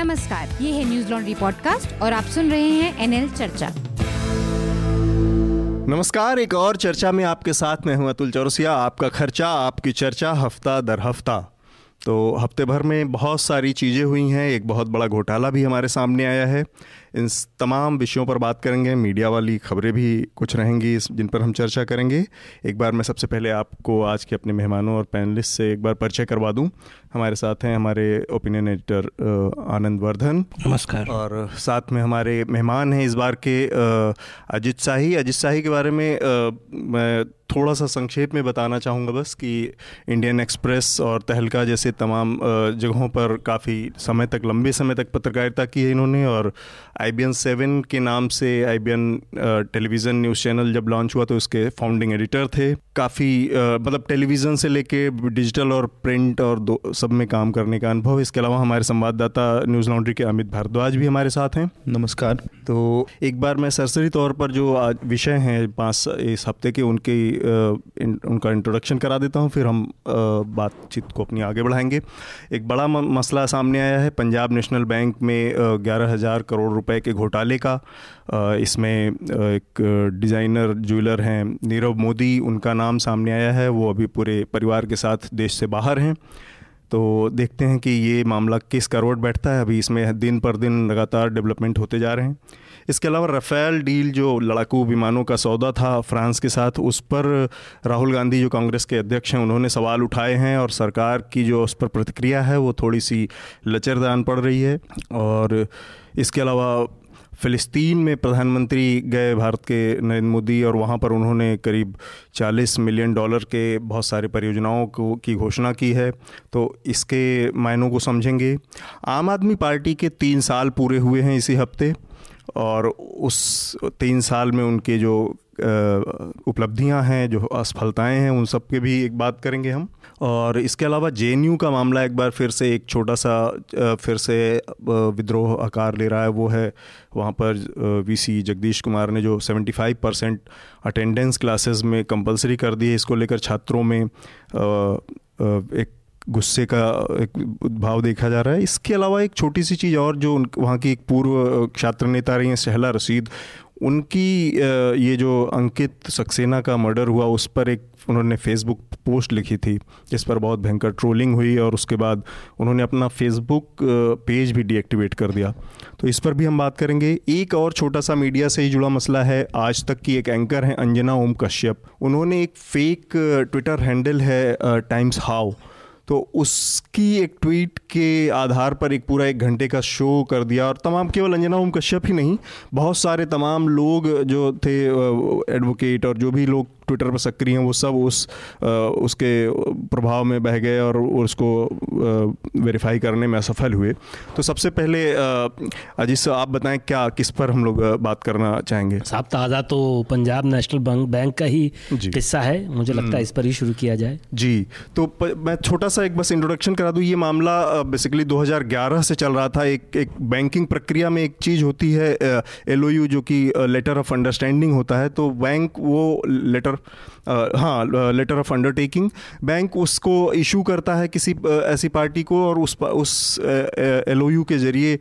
नमस्कार, ये है न्यूज़ लॉन्ड्री पॉडकास्ट और आप सुन रहे हैं एनएल चर्चा नमस्कार, एक और चर्चा में आपके साथ मैं हूँ अतुल चौरसिया। आपका खर्चा, आपकी चर्चा, हफ़्ता दर हफ़्ता। तो हफ़्ते भर में बहुत सारी चीज़ें हुई हैं, एक बहुत बड़ा घोटाला भी हमारे सामने आया है। इन तमाम विषयों पर बात करेंगे, मीडिया वाली खबरें भी कुछ रहेंगी जिन पर हम चर्चा करेंगे। एक बार मैं सबसे पहले आपको आज के अपने मेहमानों और पैनलिस्ट से एक बार परिचय करवा दूँ। हमारे साथ हैं हमारे ओपिनियन एडिटर आनंद वर्धन। नमस्कार। और साथ में हमारे मेहमान हैं इस बार के अजित शाही। अजित शाही के बारे में मैं थोड़ा सा संक्षेप में बताना चाहूँगा बस कि इंडियन एक्सप्रेस और तहलका जैसे तमाम जगहों पर काफ़ी समय तक लंबे समय तक पत्रकारिता की है इन्होंने और आई बी एन सेवन के नाम से I B N television news channel जब लॉन्च हुआ तो उसके फाउंडिंग एडिटर थे। काफ़ी मतलब टेलीविज़न से लेके डिजिटल और प्रिंट और दो सब में काम करने का अनुभव। इसके अलावा हमारे संवाददाता न्यूज़ लॉन्ड्री के अमित भारद्वाज भी हमारे साथ हैं। नमस्कार। तो एक बार मैं सरसरी तौर पर जो आज विषय हैं पाँच इस हफ़्ते के उनके उनका इंट्रोडक्शन करा देता हूँ फिर हम बातचीत को अपनी आगे बढ़ाएँगे। एक बड़ा मसला सामने आया है पंजाब नेशनल बैंक में ग्यारह हज़ार करोड़ रुपए रुपए के घोटाले का। इसमें एक डिज़ाइनर ज्वेलर हैं नीरव मोदी उनका नाम सामने आया है वो अभी पूरे परिवार के साथ देश से बाहर हैं। तो देखते हैं कि ये मामला किस करवट बैठता है। अभी इसमें दिन पर दिन लगातार डेवलपमेंट होते जा रहे हैं। इसके अलावा रफ़ेल डील जो लड़ाकू विमानों का सौदा था फ्रांस के साथ, उस पर राहुल गांधी जो कांग्रेस के अध्यक्ष हैं, उन्होंने सवाल उठाए हैं और सरकार की जो उस पर प्रतिक्रिया है, वो थोड़ी सी लचरदान पड़ रही है। और इसके अलावा फ़िलिस्तीन में प्रधानमंत्री गए भारत के नरेंद्र मोदी और वहाँ पर उन्होंने करीब 40 मिलियन डॉलर के बहुत सारे परियोजनाओं को, की घोषणा की है। तो इसके मायनों को समझेंगे। आम आदमी पार्टी के तीन साल पूरे हुए हैं इसी हफ़्ते और उस तीन साल में उनके जो उपलब्धियाँ हैं, जो असफलताएँ हैं, उन सब के भी एक बात करेंगे हम। और इसके अलावा जेएनयू का मामला एक बार फिर से एक छोटा सा फिर से विद्रोह आकार ले रहा है। वो है, वहाँ पर वीसी जगदीश कुमार ने जो 75 परसेंट अटेंडेंस क्लासेस में कंपलसरी कर दी है, इसको लेकर छात्रों में एक गुस्से का, एक भाव देखा जा रहा है। इसके अलावा एक छोटी सी चीज़ और जो वहाँ की एक पूर्व छात्र नेता रही हैं सहला रसीद उनकी ये जो अंकित सक्सेना का मर्डर हुआ, उस पर एक उन्होंने फेसबुक पोस्ट लिखी थी, जिस पर बहुत भयंकर ट्रोलिंग हुई और उसके बाद उन्होंने अपना फेसबुक पेज भी डीएक्टिवेट कर दिया। तो इस पर भी हम बात करेंगे। एक और छोटा सा मीडिया से ही जुड़ा मसला है। आज तक की एक एंकर हैं अंजना ओम कश्यप। उन्होंने एक फेक ट्विटर हैंडल है टाइम्स हाउ। तो उसकी एक ट्वीट के आधार पर एक पूरा एक घंटे का शो कर दिया और तमाम केवल अंजना ओम कश्यप ही नहीं, बहुत सारे तमाम लोग जो थे एडवोकेट और जो भी लोग ट्विटर पर सक्रिय हैं वो सब उस उसके प्रभाव में बह गए और उसको वेरीफाई करने में असफल हुए। तो सबसे पहले अजीत आप बताएँ क्या किस पर हम लोग बात करना चाहेंगे? साहब ताज़ा तो पंजाब नेशनल बैंक का ही किस्सा है। मुझे लगता है हम्म। इस पर ही शुरू किया जाए। जी तो प, मैं छोटा सा एक बस इंट्रोडक्शन करा दूँ। ये मामला बेसिकली 2011 से चल रहा था। एक एक बैंकिंग प्रक्रिया में एक चीज़ होती है एलओयू जो कि लेटर ऑफ़ अंडरस्टैंडिंग होता है। तो बैंक वो लेटर हाँ लेटर ऑफ़ अंडरटेकिंग बैंक उसको इशू करता है किसी ऐसी पार्टी को और उस उस एलओयू के ज़रिए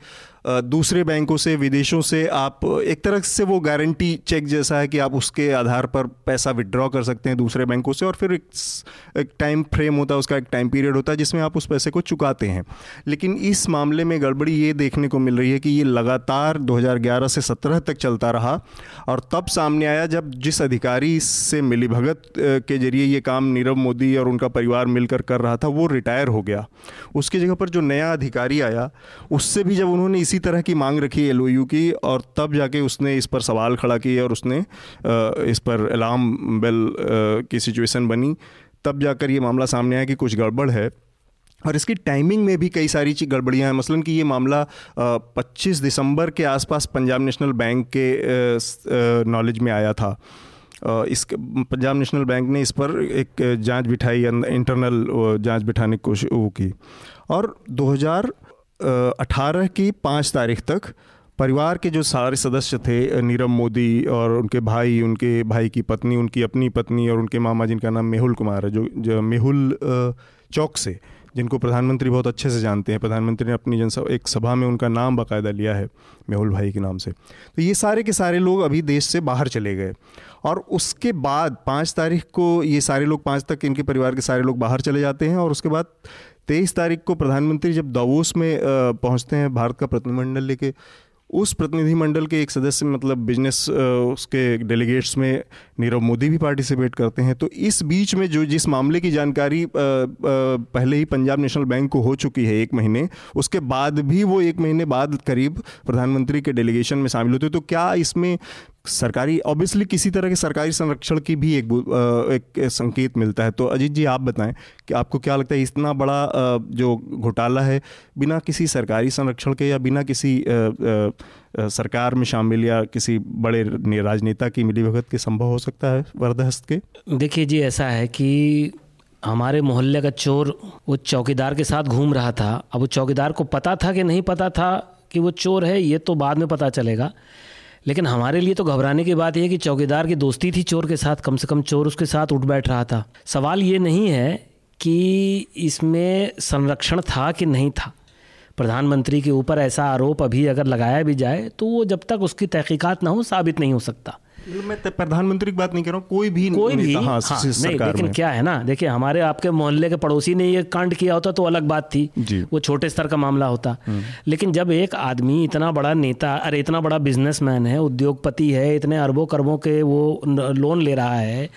दूसरे बैंकों से विदेशों से आप एक तरह से वो गारंटी चेक जैसा है कि आप उसके आधार पर पैसा विड्रॉ कर सकते हैं दूसरे बैंकों से और फिर एक, एक टाइम फ्रेम होता है उसका एक टाइम पीरियड होता है जिसमें आप उस पैसे को चुकाते हैं। लेकिन इस मामले में गड़बड़ी ये देखने को मिल रही है कि ये लगातार 2011 से 17 तक चलता रहा और तब सामने आया जब जिस अधिकारी से मिली भगत के ज़रिए ये काम नीरव मोदी और उनका परिवार मिलकर कर रहा था वो रिटायर हो गया। उसकी जगह पर जो नया अधिकारी आया उससे भी जब उन्होंने इसी तरह की मांग रखी एलओयू की और तब जाके उसने इस पर सवाल खड़ा किया और उसने इस पर अलार्म बेल की सिचुएशन बनी। तब जाकर ये मामला सामने आया कि कुछ गड़बड़ है और इसकी टाइमिंग में भी कई सारी चीज़ गड़बड़ियाँ हैं। मसलन कि ये मामला 25 दिसंबर के आसपास पंजाब नेशनल बैंक के नॉलेज में आया था। इस पंजाब नेशनल बैंक ने इस पर एक जाँच बिठाई इंटरनल जाँच बिठाने की कोशिश वो की। और 2018 की पाँच तारीख तक परिवार के जो सारे सदस्य थे नीरव मोदी और उनके भाई उनके भाई की पत्नी उनकी अपनी पत्नी और उनके मामा जिनका नाम मेहुल कुमार है जो, जो मेहुल चौक से जिनको प्रधानमंत्री बहुत अच्छे से जानते हैं। प्रधानमंत्री ने अपनी जनसभा एक सभा में उनका नाम बाकायदा लिया है मेहुल भाई के नाम से। तो ये सारे के सारे लोग अभी देश से बाहर चले गए। और उसके बाद पाँच तारीख को ये सारे लोग पाँच तक इनके परिवार के सारे लोग बाहर चले जाते हैं और उसके बाद तेईस तारीख को प्रधानमंत्री जब दावोस में पहुँचते हैं भारत का प्रतिनिधिमंडल लेके, उस प्रतिनिधिमंडल के एक सदस्य मतलब बिज़नेस उसके डेलीगेट्स में नीरव मोदी भी पार्टिसिपेट करते हैं। तो इस बीच में जो, जिस मामले की जानकारी पहले ही पंजाब नेशनल बैंक को हो चुकी है एक महीने, उसके बाद भी वो एक महीने बाद करीब प्रधानमंत्री के डेलीगेशन में शामिल होते तो क्या इसमें सरकारी ऑब्वियसली किसी तरह के सरकारी संरक्षण की भी एक एक संकेत मिलता है। तो अजीत जी, आप बताएँ कि आपको क्या लगता है, इतना बड़ा जो घोटाला है, बिना किसी सरकारी संरक्षण के या बिना किसी सरकार में शामिल या किसी बड़े राजनेता की मिलीभगत के संभव हो सकता है वरदहस्त के? देखिए जी, ऐसा है कि हमारे मोहल्ले का चोर वो चौकीदार के साथ घूम रहा था। अब वो चौकीदार को पता था कि नहीं पता था कि वो चोर है, ये तो बाद में पता चलेगा। लेकिन हमारे लिए तो घबराने की बात यह कि चौकीदार की दोस्ती थी चोर के साथ, कम से कम चोर उसके साथ उठ बैठ रहा था। सवाल ये नहीं है कि इसमें संरक्षण था कि नहीं था। प्रधानमंत्री के ऊपर ऐसा आरोप अभी अगर लगाया भी जाए तो वो जब तक उसकी तहकीकात ना हो, साबित नहीं हो सकता। मैं प्रधानमंत्री की बात नहीं कर रहा हूँ कोई भी कोई भी? हाँ, हाँ, नहीं लेकिन क्या है ना देखिए हमारे आपके मोहल्ले के पड़ोसी ने ये कांड किया होता तो अलग बात थी। वो छोटे स्तर का मामला होता। हम्म। लेकिन जब एक आदमी इतना बड़ा नेता अरे इतना बड़ा बिजनेसमैन है उद्योगपति है इतने अरबों करबों के वो लोन ले रहा है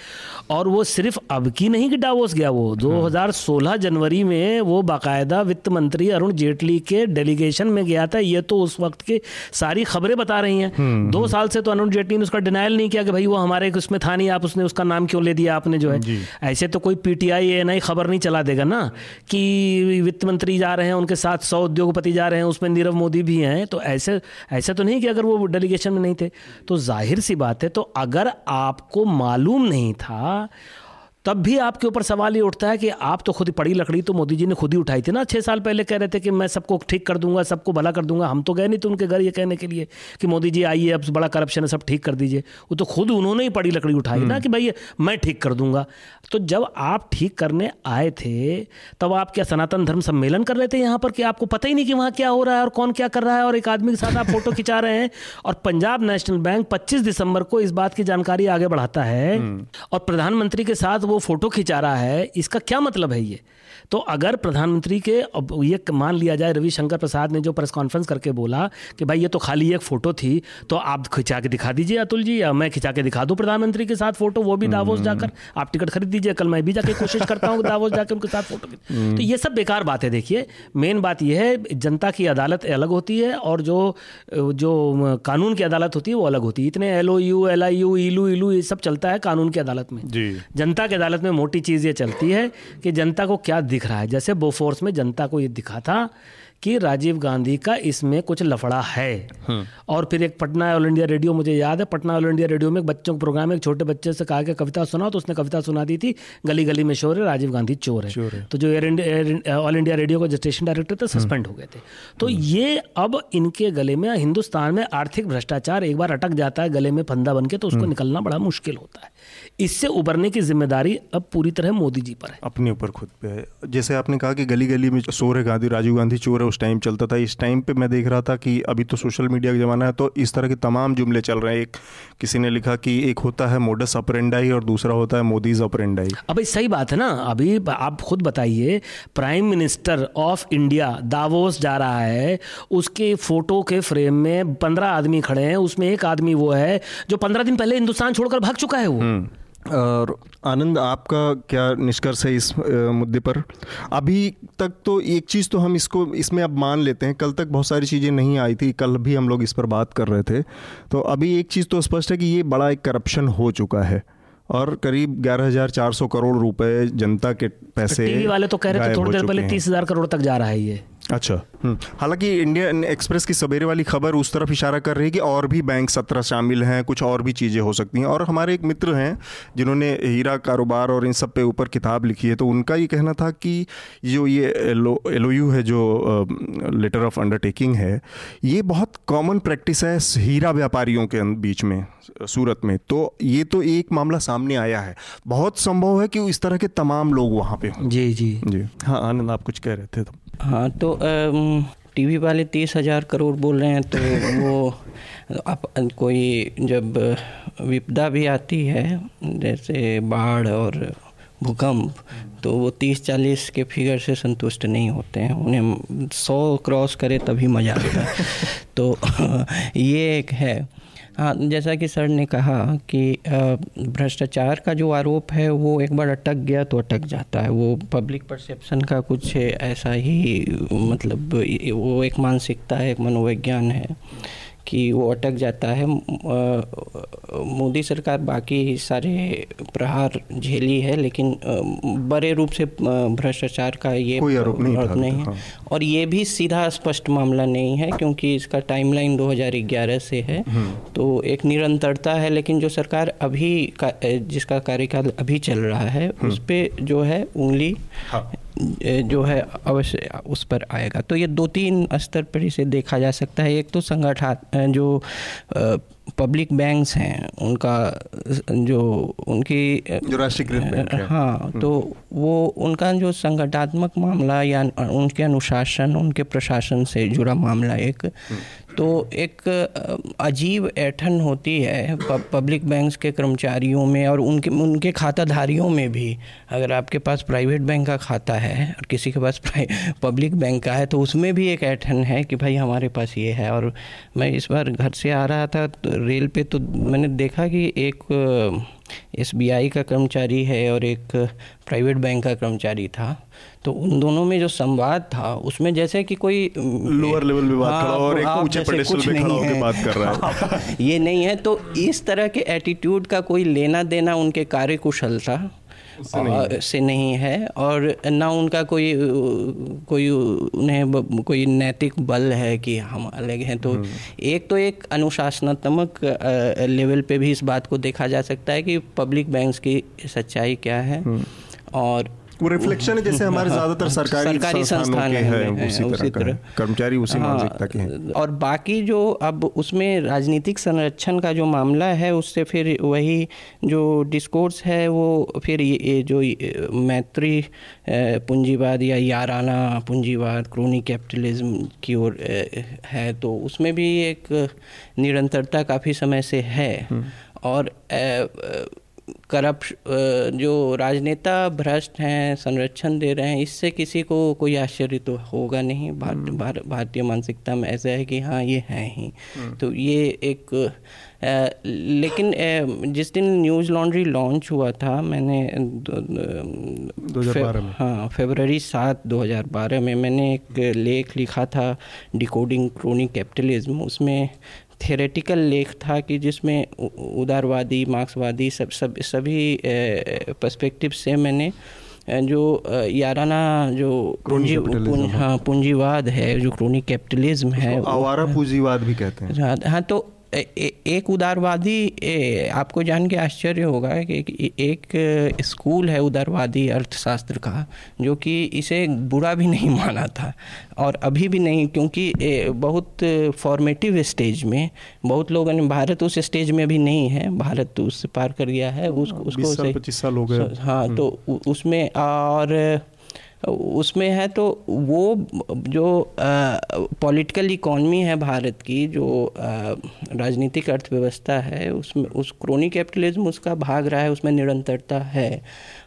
और वो सिर्फ़ अब की नहीं कि डावोस गया वो 2016 हम्म। जनवरी में वो बाकायदा वित्त मंत्री अरुण जेटली के डेलीगेशन में गया था। ये तो उस वक्त की सारी खबरें बता रही हैं। हम्म, दो साल से तो अरुण जेटली ने उसका डिनाइल नहीं किया कि भाई वो हमारे उसमें था नहीं आप उसने उसका नाम क्यों ले दिया आपने जो है? ऐसे तो कोई पीटीआई ए नहीं खबर नहीं चला देगा ना कि वित्त मंत्री जा रहे हैं उनके साथ सौ उद्योगपति जा रहे हैं उसमें नीरव मोदी भी हैं तो ऐसे ऐसे तो नहीं कि अगर वो डेलीगेशन में नहीं थे। तो ज़ाहिर सी बात है तो अगर आपको मालूम नहीं था तब भी आपके ऊपर सवाल ये उठता है कि आप तो खुद पड़ी लकड़ी तो मोदी जी ने खुद ही उठाई थी ना छः साल पहले कह रहे थे कि मैं सबको ठीक कर दूँगा सबको भला कर दूँगा हम तो गए नहीं थे उनके घर ये कहने के लिए कि मोदी जी आइए अब बड़ा करप्शन है सब ठीक कर दीजिए वो तो खुद उन्होंने ही पड़ी लकड़ी उठाई ना हम्म। कि भाई मैं ठीक कर दूँगा तो जब आप ठीक करने आए थे तब आप क्या सनातन धर्म सम्मेलन कर रहे थे यहाँ पर कि आपको पता ही नहीं कि वहाँ क्या हो रहा है और कौन क्या कर रहा है और एक आदमी के साथ आप फ़ोटो खिंचा रहे हैं और पंजाब नेशनल बैंक पच्चीस दिसंबर को इस बात की जानकारी आगे बढ़ाता है हम्म। और प्रधानमंत्री के साथ वो फ़ोटो खिंचा रहा है इसका क्या मतलब है ये? तो अगर प्रधानमंत्री के ये मान लिया जाए रविशंकर प्रसाद ने जो प्रेस कॉन्फ्रेंस करके बोला कि भाई ये तो खाली एक फ़ोटो थी तो आप खिंचा के दिखा दीजिए अतुल जी या मैं खिंचा के दिखा दूँ प्रधानमंत्री के साथ फ़ोटो वो भी दावोस हम्म। जाकर। आप टिकट खरीद दीजिए कल मैं भी जाके कोशिश करता हूँ दावोस जाकर उनके साथ फ़ोटो हम्म। तो ये सब बेकार बात है देखिए। मेन बात यह है जनता की अदालत अलग होती है और जो जो कानून की अदालत होती है वो अलग होती है। इतने L O U L I U इलू इलू ये सब चलता है कानून की अदालत में। जनता की अदालत में मोटी चीज़ ये चलती है कि जनता को क्या दिख रहा है। जैसे बोफोर्स में जनता को ये दिखा था कि राजीव गांधी का इसमें कुछ लफड़ा है। और फिर एक पटना ऑल इंडिया रेडियो मुझे याद है पटना ऑल इंडिया रेडियो में एक बच्चों का प्रोग्राम एक छोटे बच्चे से कहा कि कविता सुना तो उसने कविता सुना दी थी गली गली में शोर है राजीव गांधी चोर है, चोर है। तो जो Air India All India Radio का स्टेशन डायरेक्टर थे सस्पेंड हो गए थे तो। ये अब इनके गले में हिंदुस्तान में आर्थिक भ्रष्टाचार एक बार अटक जाता है गले में फंदा बन के तो उसको। निकलना बड़ा मुश्किल होता है इससे उभरने की ज़िम्मेदारी अब पूरी तरह मोदी जी पर है अपने ऊपर खुद पे है जैसे आपने कहा कि गली गली में शोर है गांधी राजीव गांधी चोर है उस टाइम चलता था। इस टाइम पे मैं देख रहा था कि अभी तो सोशल मीडिया का ज़माना है तो इस तरह के तमाम जुमले चल रहे हैं। एक किसी ने लिखा कि एक होता है मोडस अपरेंडाई और दूसरा होता है मोदीज अपरेंडाई अभी सही बात है ना। अभी आप खुद बताइए prime minister of India Davos जा रहा है उसके फ़ोटो के फ्रेम में पंद्रह आदमी खड़े हैं उसमें एक आदमी वो है जो पंद्रह दिन पहले हिंदुस्तान छोड़कर भाग चुका है वो। हम्म। और आनंद आपका क्या निष्कर्ष है इस मुद्दे पर? अभी तक तो एक चीज़ तो हम इसको इसमें अब मान लेते हैं कल तक बहुत सारी चीज़ें नहीं आई थी कल भी हम लोग इस पर बात कर रहे थे। तो अभी एक चीज़ तो स्पष्ट है कि ये बड़ा एक करप्शन हो चुका है और करीब ग्यारह हज़ार चार सौ करोड़ रुपए जनता के पैसे टीवी वाले तो कह रहे थे थोड़ी देर पहले तीस हज़ार करोड़ तक जा रहा है ये। अच्छा। हम्म। हालाँकि इंडियन एक्सप्रेस की सवेरे वाली खबर उस तरफ़ इशारा कर रही है कि और भी बैंक सत्रह शामिल हैं कुछ और भी चीज़ें हो सकती हैं। और हमारे एक मित्र हैं जिन्होंने हीरा कारोबार और इन सब पे ऊपर किताब लिखी है तो उनका ये कहना था कि जो ये एल यू है जो लेटर ऑफ़ अंडरटेकिंग है ये बहुत कॉमन प्रैक्टिस है हीरा व्यापारियों के बीच में सूरत में। तो ये तो एक मामला सामने आया है। बहुत संभव है कि इस तरह के तमाम लोग वहाँ पे हों। जी जी। जी। हाँ आनंद आप कुछ कह रहे थे तो। हाँ तो टीवी वाले तीस हज़ार करोड़ बोल रहे हैं तो वो आप, कोई जब विपदा भी आती है, जैसे बाढ़ और भूकंप तो वो तीस चालीस के फिगर से संतुष्ट नहीं होते हैं। उन्हें सौ क्रॉस करे तभी मज़ा आता है। तो ये एक है। हाँ जैसा कि सर ने कहा कि भ्रष्टाचार का जो आरोप है, वो एक बार अटक गया तो अटक जाता है। वो पब्लिक परसेप्शन का कुछ ऐसा ही मतलब वो एक मानसिकता है, एक मनोविज्ञान है। कि वो अटक जाता है मोदी सरकार बाकी सारे प्रहार झेली है लेकिन बड़े रूप से भ्रष्टाचार का ये कोई आरोप नहीं, नहीं है हाँ। और ये भी सीधा स्पष्ट मामला नहीं है क्योंकि इसका टाइमलाइन 2011 से है हम्म। तो एक निरंतरता है लेकिन जो सरकार अभी का, जिसका कार्यकाल अभी चल रहा है हम्म। उस पर जो है उंगली हाँ। जो है अवश्य उस पर आएगा तो ये दो तीन स्तर पर इसे देखा जा सकता है एक तो संगठन जो पब्लिक बैंक्स हैं उनका जो उनकी जो राष्ट्रीयकृत हाँ हम्म। तो वो उनका जो संगठनात्मक मामला या उनके अनुशासन उनके प्रशासन से जुड़ा मामला एक हम्म। तो एक अजीब ऐठन होती है पब्लिक बैंक्स के कर्मचारियों में और उनके उनके खाताधारियों में भी। अगर आपके पास प्राइवेट बैंक का खाता है और किसी के पास पब्लिक बैंक का है तो उसमें भी एक ऐठन है कि भाई हमारे पास ये है। और मैं इस बार घर से आ रहा था तो रेल पे तो मैंने देखा कि एक एसबीआई का कर्मचारी है और एक प्राइवेट बैंक का कर्मचारी था। तो उन दोनों में जो संवाद था उसमें जैसे कि कोई लोअर लेवल में बात खड़ा और एक ऊँचे पेडेस्टल पे खड़ा होकर बात कर रहा है। ये नहीं है। तो इस तरह के एटीट्यूड का कोई लेना देना उनके कार्य कुशलता से नहीं, से नहीं है और ना उनका कोई कोई उन्हें कोई नैतिक बल है कि हम अलग हैं तो हम्म। एक तो एक अनुशासनात्मक लेवल पे भी इस बात को देखा जा सकता है कि पब्लिक बैंक्स की सच्चाई क्या है हम्म। और वो रिफ्लेक्शन है जैसे हमारे हाँ, ज़्यादातर सरकारी सरकारी संस्थान है, है उसी, उसी तरह कर्मचारी उसी हाँ, मानसिकता के हैं। और बाकी जो अब उसमें राजनीतिक संरक्षण का जो मामला है उससे फिर वही जो डिस्कोर्स है वो फिर ये जो मैत्री पूंजीवाद या याराना पूंजीवाद क्रोनी कैपिटलिज्म की ओर है तो उसमें भी एक निरंतरता काफ़ी समय से है। हम्म। और करप्ट जो राजनेता भ्रष्ट हैं संरक्षण दे रहे हैं इससे किसी को कोई आश्चर्य तो होगा नहीं हम्म। भारतीय मानसिकता में ऐसा है कि हाँ ये है ही हम्म। तो ये एक आ, लेकिन आ, जिस दिन न्यूज़ लॉन्ड्री लॉन्च हुआ था मैंने फे, हाँ फरवरी सात 2012 में मैंने एक लेख लिखा था डिकोडिंग क्रोनी कैपिटलिज्म उसमें थेरेटिकल लेख था कि जिसमें उदारवादी मार्क्सवादी सब सब सभी पर्सपेक्टिव से मैंने जो याराना जो पूंजी हाँ। पूंजीवाद है जो क्रोनी कैपिटलिज्म है आवारा पूंजीवाद भी कहते हैं। हाँ, हाँ एक उदारवादी आपको जान के आश्चर्य होगा कि एक स्कूल है उदारवादी अर्थशास्त्र का जो कि इसे बुरा भी नहीं माना था और अभी भी नहीं क्योंकि बहुत फॉर्मेटिव स्टेज में बहुत लोगों ने भारत उस स्टेज में भी नहीं है भारत तो उससे पार कर गया है उसको उसको पच्चीस साल हो गए। हाँ तो उसमें और उसमें है तो वो जो पॉलिटिकल इकॉनमी है भारत की जो राजनीतिक अर्थव्यवस्था है उसमें उस क्रोनी कैपिटलिज्म उसका भाग रहा है उसमें निरंतरता है।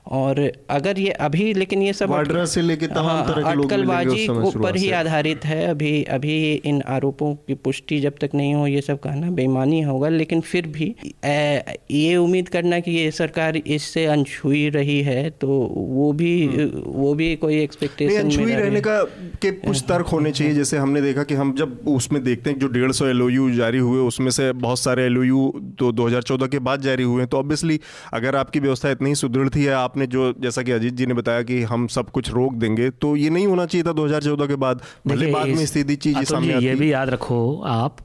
और अगर ये अभी लेकिन ये सबसे लेके तमाम हाँ, तरह के अटकलबाजी पर ही आधारित है। अभी अभी इन आरोपों की पुष्टि जब तक नहीं हो ये सब कहना बेईमानी होगा लेकिन फिर भी ये उम्मीद करना कि ये सरकार इससे अनछुई रही है तो वो भी हम्म। वो भी कोई एक्सपेक्टेशन छुई रहने का के कुछ तर्क होने चाहिए जैसे हमने देखा कि हम जब उसमें देखते हैं जो डेढ़ सौ एल जारी हुए उसमें से बहुत सारे एलओयू तो 2014 के बाद जारी हुए हैं तो ऑब्वियसली अगर आपकी व्यवस्था इतनी सुदृढ़ थी है आपने जो जैसा कि अजीत जी ने बताया कि हम सब कुछ रोक देंगे तो ये नहीं होना चाहिए था 2014 के बाद। भले बाद में स्थिति चीज़ सामने ये भी याद रखो आप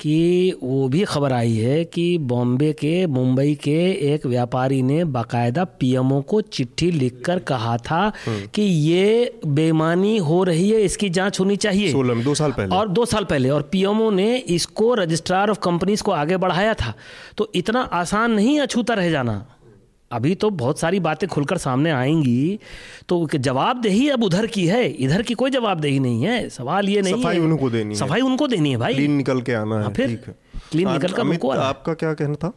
कि वो भी खबर आई है कि बॉम्बे के मुंबई के एक व्यापारी ने बाकायदा पीएमओ को चिट्ठी लिखकर कहा था हम्म। कि ये बेमानी हो रही है इसकी जाँच होनी चाहिए। सोलह दो साल पहले। और दो साल पहले और पीएमओ ने इसको रजिस्ट्रार ऑफ़ कंपनीज़ को आगे बढ़ाया था। तो इतना आसान नहीं अछूता रह जाना। अभी तो बहुत सारी बातें खुलकर सामने आएँगी। तो जवाबदेही अब उधर की है इधर की कोई जवाबदेही नहीं है। सवाल ये नहीं सफ़ाई उनको देनी है। सफ़ाई उनको देनी है भाई। क्लीन निकल के आना है हाँ, फिर क्लीन निकल कर उनको आपका क्या कहना था?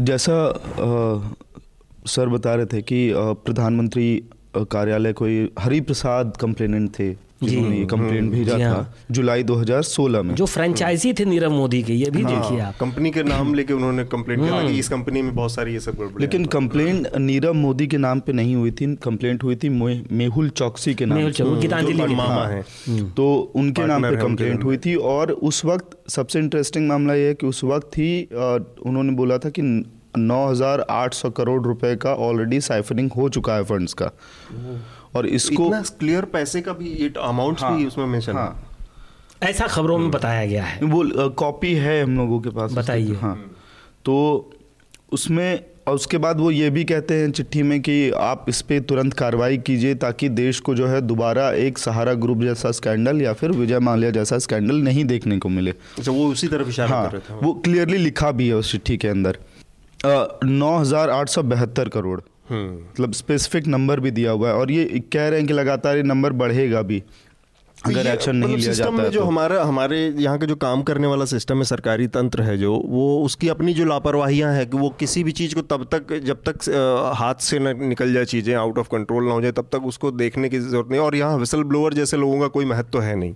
जैसा आ, सर बता रहे थे कि प्रधानमंत्री कार्यालय कोई हरि प्रसाद कंप्लेनेंट थे। जिन्होंने ये कंप्लेंट हम्म, भेजा था हाँ। जुलाई 2016 में। जो फ्रेंचाइजी थे नीरव मोदी के ये भी हाँ, देखिए आप। कंपनी के नाम लेके उन्होंने कंप्लेंट किया। कि हम्म। इस कंपनी में बहुत सारी ये सब लेकिन कंप्लेंट नीरव मोदी के नाम पे नहीं हुई थी कंप्लेंट हुई थी मेहुल चौकसी के नाम गीतांजलि मामा है। हम्म। तो उनके नाम पे कंप्लेंट हुई थी और उस वक्त सबसे इंटरेस्टिंग मामला ये है कि उस वक्त ही उन्होंने बोला था कि 9,800 करोड़ रुपए का ऑलरेडी साइफरिंग हो चुका है फंड्स का। और इसको इतना क्लियर पैसे का भी ये अमाउंट हाँ, भी उसमें मेंशन हाँ, ऐसा खबरों में बताया गया है। वो कॉपी है हम लोगों के पास बताइए। हाँ। तो उसमें और उसके बाद वो ये भी कहते हैं चिट्ठी में कि आप इस पर तुरंत कार्रवाई कीजिए ताकि देश को जो है दोबारा एक सहारा ग्रुप जैसा स्कैंडल या फिर विजय माल्या जैसा स्कैंडल नहीं देखने को मिले। अच्छा वो उसी तरफ़ इशारा हाँ, कर रहे थे। वो क्लियरली लिखा भी है उस चिट्ठी के अंदर। नौ हज़ार आठ सौ बहत्तर करोड़। मतलब स्पेसिफिक नंबर भी दिया हुआ है और ये कह रहे हैं कि लगातार ये नंबर बढ़ेगा भी तो अगर एक्शन नहीं मतलब लिया जाता है जो तो। हमारा हमारे यहाँ के जो काम करने वाला सिस्टम है सरकारी तंत्र है जो वो उसकी अपनी जो लापरवाहियाँ हैं कि वो किसी भी चीज़ को तब तक जब तक हाथ से न निकल जाए चीज़ें आउट ऑफ़ कंट्रोल ना हो जाए तब तक उसको देखने की ज़रूरत नहीं और यहाँ विसल ब्लोअर जैसे लोगों का कोई महत्व तो है नहीं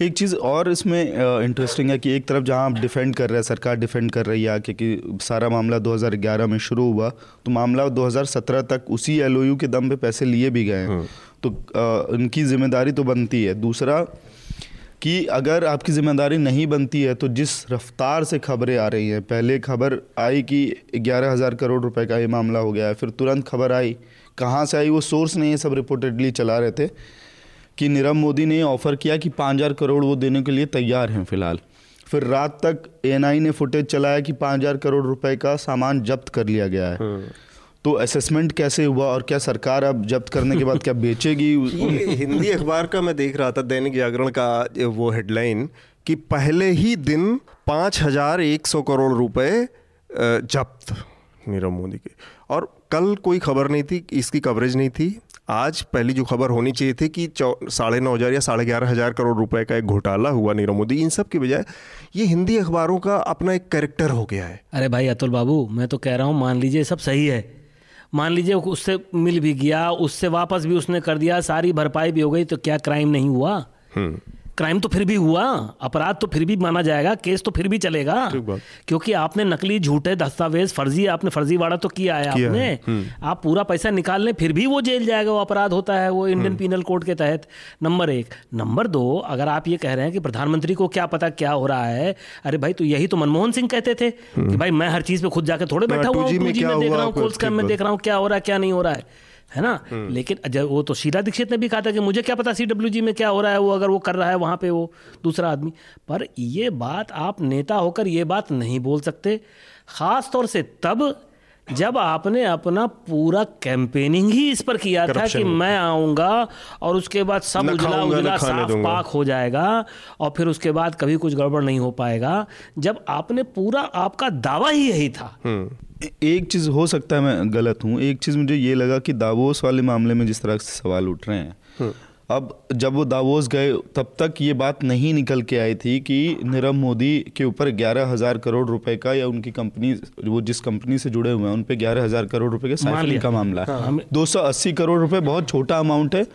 एक चीज़ और इसमें इंटरेस्टिंग है कि एक तरफ़ जहाँ आप डिफेंड कर रहे हैं सरकार डिफेंड कर रही है आके कि सारा मामला 2011 में शुरू हुआ तो मामला 2017 तक उसी एलओयू के दम पे पैसे लिए भी गए हैं। हाँ। तो उनकी ज़िम्मेदारी तो बनती है। दूसरा कि अगर आपकी ज़िम्मेदारी नहीं बनती है तो जिस रफ्तार से खबरें आ रही हैं पहले खबर आई कि ग्यारह हज़ार करोड़ रुपए का ये मामला हो गया है फिर तुरंत खबर आई कहाँ से आई वो सोर्स नहीं है सब रिपोर्टेडली चला रहे थे। कि नीरव मोदी ने ऑफ़र किया कि पाँच हज़ार करोड़ वो देने के लिए तैयार हैं फ़िलहाल। फिर रात तक एएनआई ने फुटेज चलाया कि पाँच हज़ार करोड़ रुपए का सामान जब्त कर लिया गया है। हाँ। तो असेसमेंट कैसे हुआ और क्या सरकार अब जब्त करने के बाद क्या बेचेगी? हिंदी अखबार का मैं देख रहा था दैनिक जागरण का वो हेडलाइन कि पहले ही दिन पाँच हज़ार एक सौ करोड़ रुपए जब्त नीरव मोदी के। और कल कोई खबर नहीं थी इसकी कवरेज नहीं थी। आज पहली जो खबर होनी चाहिए थी कि साढ़े नौ हज़ार या साढ़े ग्यारह हज़ार करोड़ रुपए का एक घोटाला हुआ नीरव मोदी। इन सब की बजाय ये हिंदी अखबारों का अपना एक कैरेक्टर हो गया है। अरे भाई अतुल बाबू मैं तो कह रहा हूँ मान लीजिए सब सही है। मान लीजिए उससे मिल भी गया उससे वापस भी उसने कर दिया सारी भरपाई भी हो गई तो क्या क्राइम नहीं हुआ? हम्म। क्राइम तो फिर भी हुआ अपराध तो फिर भी माना जाएगा केस तो फिर भी चलेगा। क्योंकि आपने नकली झूठे दस्तावेज़ फर्जी आपने फर्जीवाड़ा तो किया है किया आपने। है। हम्म। आप पूरा पैसा निकाल लें फिर भी वो जेल जाएगा वो अपराध होता है वो इंडियन पीनल कोड के तहत। नंबर एक। नंबर दो अगर आप ये कह रहे हैं कि प्रधानमंत्री को क्या पता क्या हो रहा है अरे भाई तो यही तो मनमोहन सिंह कहते थे कि हम्म। भाई मैं हर चीज़ पे खुद जाकर थोड़े बैठा हुआ हूँ देख रहा हूँ कोल्ड में देख रहा हूँ क्या हो रहा है क्या नहीं हो रहा है। है ना? हम्म। लेकिन जब वो तो शीला दीक्षित ने भी कहा था कि मुझे क्या पता सी डब्ल्यू में क्या हो रहा है वो अगर वो कर रहा है वहाँ पे वो दूसरा आदमी। पर ये बात आप नेता होकर ये बात नहीं बोल सकते। ख़ास तौर से तब जब आपने अपना पूरा कैंपेनिंग ही इस पर किया था कि मैं आऊँगा और उसके बाद सब उजला उजला साफ़ पाक हो जाएगा और फिर उसके बाद कभी कुछ गड़बड़ नहीं हो पाएगा। जब आपने पूरा आपका दावा ही यही था। हम्म। एक चीज़ हो सकता है मैं गलत हूँ। एक चीज़ मुझे ये लगा कि दावोस वाले मामले में जिस तरह से सवाल उठ रहे हैं। हम्म। अब जब वो दावोस गए तब तक ये बात नहीं निकल के आई थी कि नीरव मोदी के ऊपर ग्यारह हज़ार करोड़ रुपए का या उनकी कंपनी वो जिस कंपनी से जुड़े हुए हैं उन पे ग्यारह हज़ार करोड़ रुपए के साइकिल का मामला है। हाँ, दो सौ अस्सी करोड़ रुपए बहुत छोटा अमाउंट है।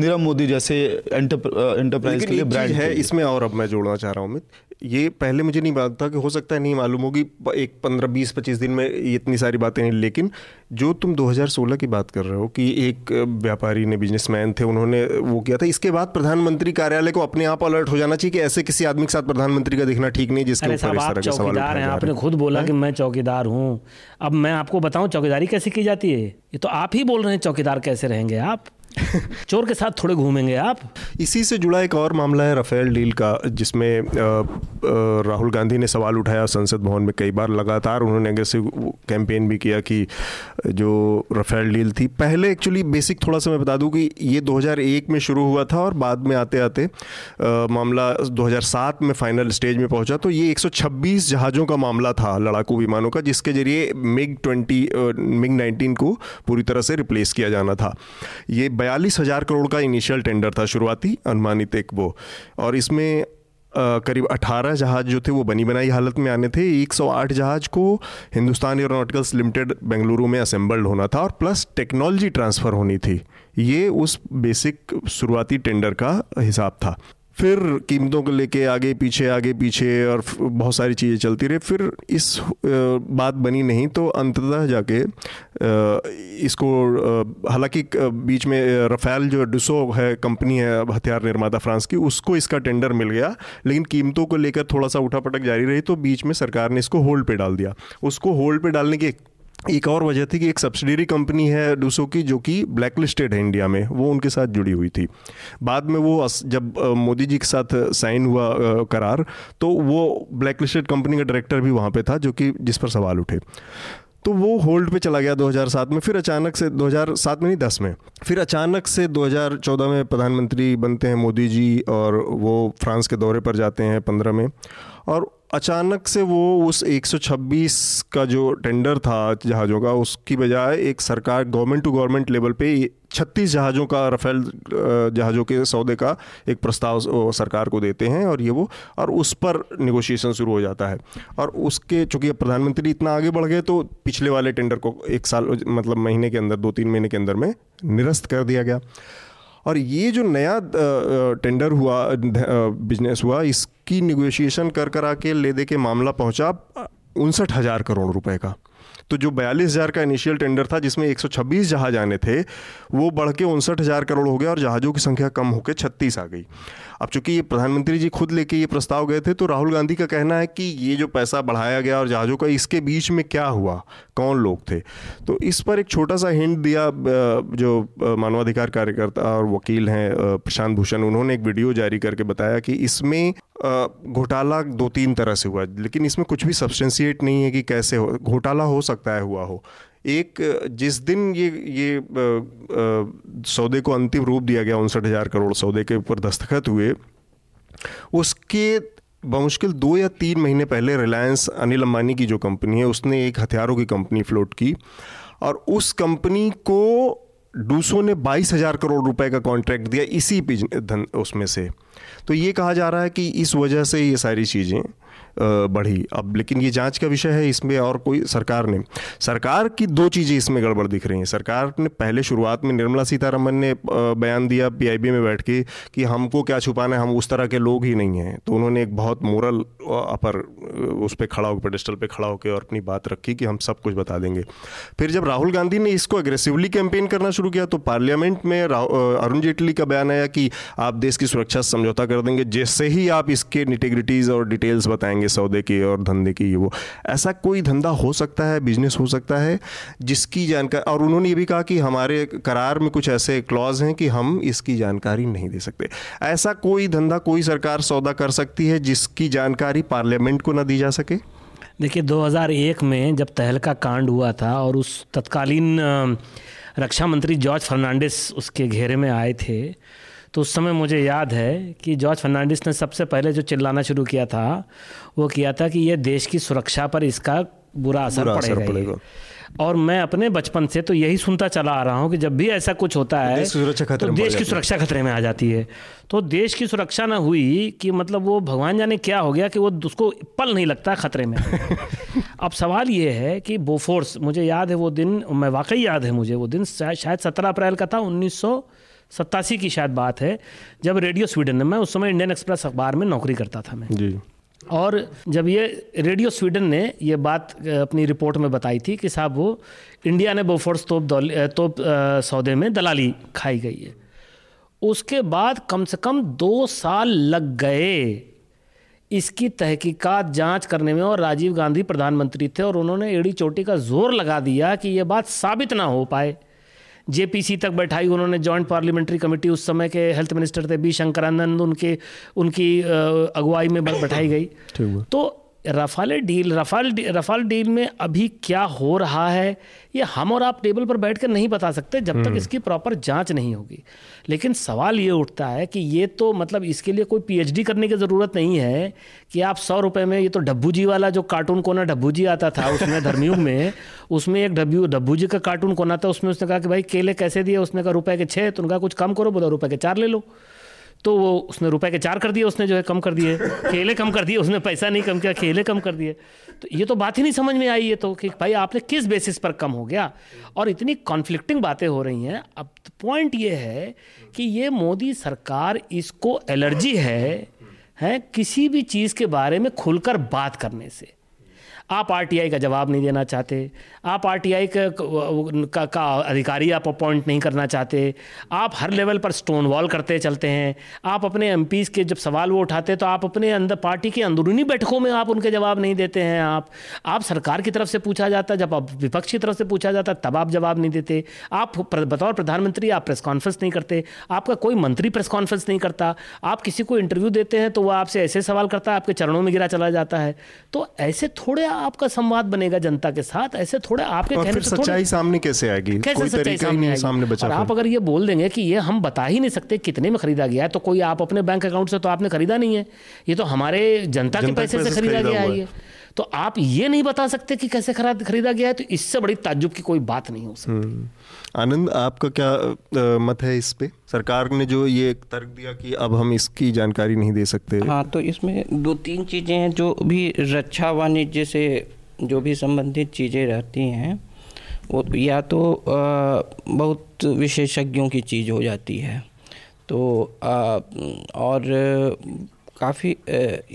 नीरव मोदी जैसे एंटरप्राइज के लिए ब्रांड है इसमें और अब मैं जोड़ना चाह रहा हूँ अमित। ये पहले मुझे नहीं बात था कि हो सकता है नहीं मालूम होगी एक पंद्रह बीस पच्चीस दिन में इतनी सारी बातें नहीं लेकिन जो तुम 2016 की बात कर रहे हो कि एक व्यापारी ने बिजनेसमैन थे उन्होंने वो किया था इसके बाद प्रधानमंत्री कार्यालय को अपने आप अलर्ट हो जाना चाहिए कि ऐसे किसी आदमी के साथ प्रधानमंत्री का दिखना ठीक नहीं जिसके ऊपर इस तरह के सवाल आपने खुद बोला कि मैं चौकीदार हूँ। अब मैं आपको बताऊँ चौकीदारी कैसे की जाती है? ये तो आप ही बोल रहे हैं चौकीदार कैसे रहेंगे आप? चोर के साथ थोड़े घूमेंगे आप? इसी से जुड़ा एक और मामला है रफेल डील का, जिसमें राहुल गांधी ने सवाल उठाया संसद भवन में कई बार लगातार, उन्होंने अग्रेसिव कैंपेन भी किया कि जो रफेल डील थी। पहले एक्चुअली बेसिक थोड़ा सा मैं बता दूँ कि ये 2001 में शुरू हुआ था और बाद में आते आते मामला 2007 में फाइनल स्टेज में पहुँचा। तो ये 126 जहाज़ों का मामला था, लड़ाकू विमानों का, जिसके ज़रिए मिग ट्वेंटी मिग नाइनटीन को पूरी तरह से रिप्लेस किया जाना था। ये बयालीस हज़ार करोड़ का इनिशियल टेंडर था शुरुआती, अनुमानित एक वो। और इसमें करीब 18 जहाज़ जो थे वो बनी बनाई हालत में आने थे। 108 जहाज़ को हिंदुस्तान एरोनॉटिकल्स लिमिटेड बेंगलुरु में असेंबल्ड होना था और प्लस टेक्नोलॉजी ट्रांसफ़र होनी थी। ये उस बेसिक शुरुआती टेंडर का हिसाब था। फिर कीमतों को लेके आगे, पीछे आगे, पीछे और बहुत सारी चीज़ें चलती रही। फिर इस बात बनी नहीं तो अंततः जाके इसको हालाँकि बीच में रफेल जो डिसो है, कंपनी है हथियार निर्माता फ्रांस की, उसको इसका टेंडर मिल गया, लेकिन कीमतों को लेकर थोड़ा सा उठापटक जारी रही तो बीच में सरकार ने इसको होल्ड पे डाल दिया। उसको होल्ड पे डालने की एक और वजह थी कि एक सब्सिडरी कंपनी है डूसो की, जो कि ब्लैक लिस्टेड है इंडिया में, वो उनके साथ जुड़ी हुई थी। बाद में वो जब मोदी जी के साथ साइन हुआ करार तो वो ब्लैक लिस्टेड कंपनी का डायरेक्टर भी वहाँ पे था, जो कि जिस पर सवाल उठे। तो वो होल्ड पे चला गया 2007 में, फिर अचानक से 2007 में नहीं 10 में, फिर अचानक से 2014 में प्रधानमंत्री बनते हैं मोदी जी और वो फ्रांस के दौरे पर जाते हैं 15 में, और अचानक से वो उस 126 का जो टेंडर था जहाज़ों का, उसकी बजाय एक सरकार, गवर्नमेंट टू गवर्नमेंट लेवल पे 36 जहाज़ों का, रफेल जहाज़ों के सौदे का एक प्रस्ताव सरकार को देते हैं और ये वो, और उस पर निगोशिएशन शुरू हो जाता है। और उसके, चूँकि प्रधानमंत्री इतना आगे बढ़ गए तो पिछले वाले टेंडर को एक साल मतलब महीने के अंदर, दो तीन महीने के अंदर में निरस्त कर दिया गया। और ये जो नया टेंडर हुआ बिज़नेस हुआ, इसकी निगोशिएशन कर, करा के ले, दे के मामला पहुँचा उनसठ हज़ार करोड़ रुपए का। तो जो बयालीस हज़ार का इनिशियल टेंडर था, जिसमें 126 जहाज़ आने थे, वो बढ़ के उनसठ हज़ार करोड़ हो गया और जहाज़ों की संख्या कम होकर छत्तीस आ गई। अब चूँकि ये प्रधानमंत्री जी खुद लेके ये प्रस्ताव गए थे तो राहुल गांधी का कहना है कि ये जो पैसा बढ़ाया गया और जहाज़ों का, इसके बीच में क्या हुआ? कौन लोग थे? तो इस पर एक छोटा सा हिंट दिया जो मानवाधिकार कार्यकर्ता और वकील हैं प्रशांत भूषण, उन्होंने एक वीडियो जारी करके बताया कि इसमें घोटाला दो तीन तरह से हुआ, लेकिन इसमें कुछ भी सब्सटेंशिएट नहीं है कि कैसे हो, घोटाला हो सकता है, हुआ हो। एक, जिस दिन ये ये सौदे को अंतिम रूप दिया गया, उनसठ हज़ार करोड़ सौदे के ऊपर दस्तखत हुए, उसके बमुश्किल दो या तीन महीने पहले रिलायंस अनिल अंबानी की जो कंपनी है, उसने एक हथियारों की कंपनी फ्लोट की, और उस कंपनी को डूसो ने बाईस हज़ार करोड़ रुपए का कॉन्ट्रैक्ट दिया इसी धन, उसमें से। तो ये कहा जा रहा है कि इस वजह से ये सारी चीज़ें बढ़ी। अब लेकिन ये जाँच का विषय है, इसमें और कोई सरकार ने, सरकार की दो चीज़ें इसमें गड़बड़ दिख रही हैं। सरकार ने पहले शुरुआत में निर्मला सीतारमन ने बयान दिया पीआईबी में बैठ के कि हमको क्या छुपाना है, हम उस तरह के लोग ही नहीं हैं। तो उन्होंने एक बहुत मोरल अपर उस पर खड़ा होकर पेडिस्टल पे खड़ा होकर और अपनी बात रखी कि हम सब कुछ बता देंगे। फिर जब राहुल गांधी ने इसको एग्रेसिवली कैंपेन करना शुरू किया तो पार्लियामेंट में अरुण जेटली का बयान आया कि आप देश की सुरक्षा समझौता कर देंगे, जैसे ही आप इसके इंटीग्रिटीज़ और डिटेल्स बताएँगे करेंगे सौदे की और धंधे की ये वो। ऐसा कोई धंधा हो सकता है बिज़नेस हो सकता है, जिसकी जानकारी, और उन्होंने ये भी कहा कि हमारे करार में कुछ ऐसे क्लॉज हैं कि हम इसकी जानकारी नहीं दे सकते। ऐसा कोई धंधा, कोई सरकार सौदा कर सकती है जिसकी जानकारी पार्लियामेंट को ना दी जा सके? देखिए 2001 में जब तहलका कांड हुआ था और उस तत्कालीन रक्षा मंत्री जॉर्ज फर्नांडिस उसके घेरे में आए थे तो उस समय मुझे याद है कि जॉर्ज फर्नांडिस ने सबसे पहले जो चिल्लाना शुरू किया था वो किया था कि ये देश की सुरक्षा पर इसका बुरा असर बुरा पड़ेगा, पड़ेगा। और मैं अपने बचपन से तो यही सुनता चला आ रहा हूँ कि जब भी ऐसा कुछ होता है देश की सुरक्षा तो देश की सुरक्षा खतरे में आ जाती है। तो देश की सुरक्षा ना हुई कि मतलब वो भगवान जाने क्या हो गया कि वो उसको पल नहीं लगता खतरे में। अब सवाल ये है कि बोफोर्स मुझे याद है वो दिन मैं वाकई याद है मुझे वो दिन शायद सत्रह अप्रैल का था उन्नीस सौ सत्तासी की शायद बात है जब रेडियो स्वीडन में मैं उस समय इंडियन एक्सप्रेस अखबार में नौकरी करता था मैं। जी। और जब ये रेडियो स्वीडन ने ये बात अपनी रिपोर्ट में बताई थी कि साहब वो इंडिया ने बोफोर्स तोप तोप सौदे में दलाली खाई गई है। उसके बाद कम से कम दो साल लग गए इसकी तहकीकात जाँच करने में और राजीव गांधी प्रधानमंत्री थे और उन्होंने एड़ी चोटी का ज़ोर लगा दिया कि ये बात साबित ना हो पाए। जेपीसी तक बैठाई उन्होंने जॉइंट पार्लियामेंट्री कमेटी उस समय के हेल्थ मिनिस्टर थे बी शंकरानंद उनके उनकी अगुवाई में बैठाई गई। तो Rafale deal Rafale Rafale deal में अभी क्या हो रहा है ये हम और आप टेबल पर बैठ कर नहीं बता सकते जब तक हम्म। इसकी प्रॉपर जाँच नहीं होगी लेकिन सवाल ये उठता है कि ये तो मतलब इसके लिए कोई पीएचडी करने की ज़रूरत नहीं है कि आप सौ रुपये में ये तो डब्बू जी वाला जो कार्टून कोना डब्बू जी आता था उसमें धर्मयुग में उसमें एक डब्बू डब्बू जी का कार्टून कोना था उसमें उसने कहा कि भाई केले कैसे दिए उसने कहा रुपए के छः तो उनका कुछ कम करो बोला रुपए के चार ले लो तो वो उसने रुपए के चार कर दिए, उसने जो है कम कर दिए। खेले कम कर दिए, उसने पैसा नहीं कम किया खेले कम कर दिए। तो ये तो बात ही नहीं समझ में आई है तो कि भाई आपने किस बेसिस पर कम हो गया? और इतनी कॉन्फ्लिक्टिंग बातें हो रही हैं। अब पॉइंट ये है कि ये मोदी सरकार इसको एलर्जी है है किसी भी चीज़ के बारे में खुलकर बात करने से। आप आरटीआई का जवाब नहीं देना चाहते। आप आरटीआई का, का, का अधिकारी आप अपॉइंट नहीं करना चाहते। आप हर लेवल पर स्टोन वॉल करते चलते हैं। आप अपने एम के जब सवाल वो उठाते तो आप अपने अंदर पार्टी की अंदरूनी बैठकों में आप उनके जवाब नहीं देते हैं आप। आप सरकार की तरफ़ से पूछा जाता जब आप विपक्ष की तरफ़ से पूछा जाता तब आप जवाब नहीं देते। आप बतौर प्रधानमंत्री आप प्रेस कॉन्फ्रेंस नहीं करते। आपका कोई मंत्री प्रेस कॉन्फ्रेंस नहीं करता। आप किसी को इंटरव्यू देते हैं तो वह आपसे ऐसे सवाल करता है आपके चरणों में गिरा चला जाता है। तो ऐसे थोड़े आपका संवाद बनेगा जनता के साथ? ऐसे थोड़े आपके कहने से सच्चाई सामने कैसे आएगी? कैसे सच्चाई सामने आएगी? सामने बचा और आप अगर ये बोल देंगे कि ये हम बता ही नहीं सकते कितने में खरीदा गया है तो कोई आप अपने बैंक अकाउंट से तो आपने खरीदा नहीं है। ये तो हमारे जनता के पैसे से खरीदा गया है। ये। तो आप ये नहीं बता सकते कि कैसे खरीदा गया है तो इससे बड़ी ताज्जुब की कोई बात नहीं हो सकती। हम्म। आनंद आपका क्या आ, मत है इस पे? सरकार ने जो ये तर्क दिया कि अब हम इसकी जानकारी नहीं दे सकते। हाँ तो इसमें दो तीन चीज़ें हैं जो भी रक्षा वाणिज्य से जो भी संबंधित चीज़ें रहती हैं वो या तो आ, बहुत विशेषज्ञों की चीज़ हो जाती है। तो आ, और काफ़ी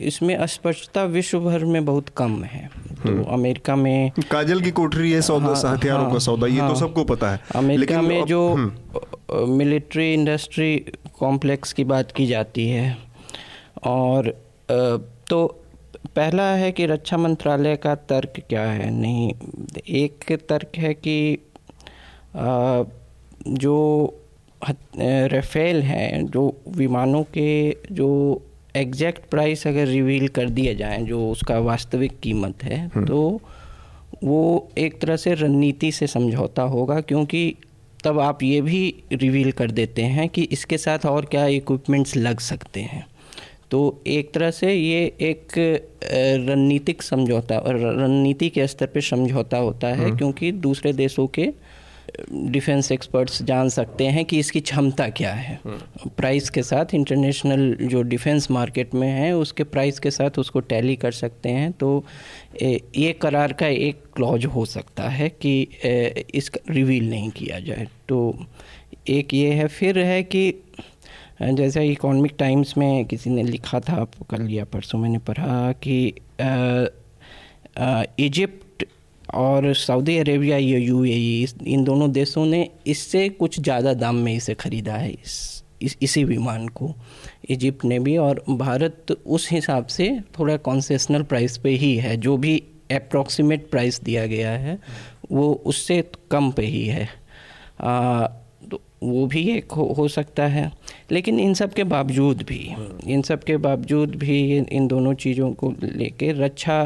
इसमें अस्पष्टता विश्व भर में बहुत कम है। तो हम्म। अमेरिका में काजल की कोठरी है सौदा हाँ, हथियारों हाँ, का सौदा ये तो हाँ, तो सबको पता है। अमेरिका में जो मिलिट्री इंडस्ट्री कॉम्प्लेक्स की बात की जाती है। और तो पहला है कि रक्षा मंत्रालय का तर्क क्या है? नहीं एक तर्क है कि जो रेफेल हैं जो विमानों के जो एग्जैक्ट प्राइस अगर रिवील कर दिया जाए जो उसका वास्तविक कीमत है हम्म। तो वो एक तरह से रणनीति से समझौता होगा क्योंकि तब आप ये भी रिवील कर देते हैं कि इसके साथ और क्या इक्विपमेंट्स लग सकते हैं तो एक तरह से ये एक रणनीतिक समझौता और रणनीति के स्तर पे समझौता होता है हम्म। क्योंकि दूसरे देशों के डिफेंस एक्सपर्ट्स जान सकते हैं कि इसकी क्षमता क्या है। प्राइस के साथ इंटरनेशनल जो डिफेंस मार्केट में है उसके प्राइस के साथ उसको टैली कर सकते हैं। तो ये करार का एक क्लॉज हो सकता है कि इसका रिवील नहीं किया जाए। तो एक ये है। फिर है कि जैसे इकोनॉमिक टाइम्स में किसी ने लिखा था कल या परसों मैंने पढ़ा कि इजिप्ट और सऊदी अरेबिया या यूएई इन दोनों देशों ने इससे कुछ ज़्यादा दाम में इसे ख़रीदा है इस, इस इसी विमान को। इजिप्ट ने भी और भारत उस हिसाब से थोड़ा कॉन्सेशनल प्राइस पे ही है जो भी अप्रॉक्सीमेट प्राइस दिया गया है वो उससे कम पे ही है। आ, तो वो भी एक हो, हो सकता है लेकिन इन सब के बावजूद भी इन सब के बावजूद भी इन दोनों चीज़ों को लेके रक्षा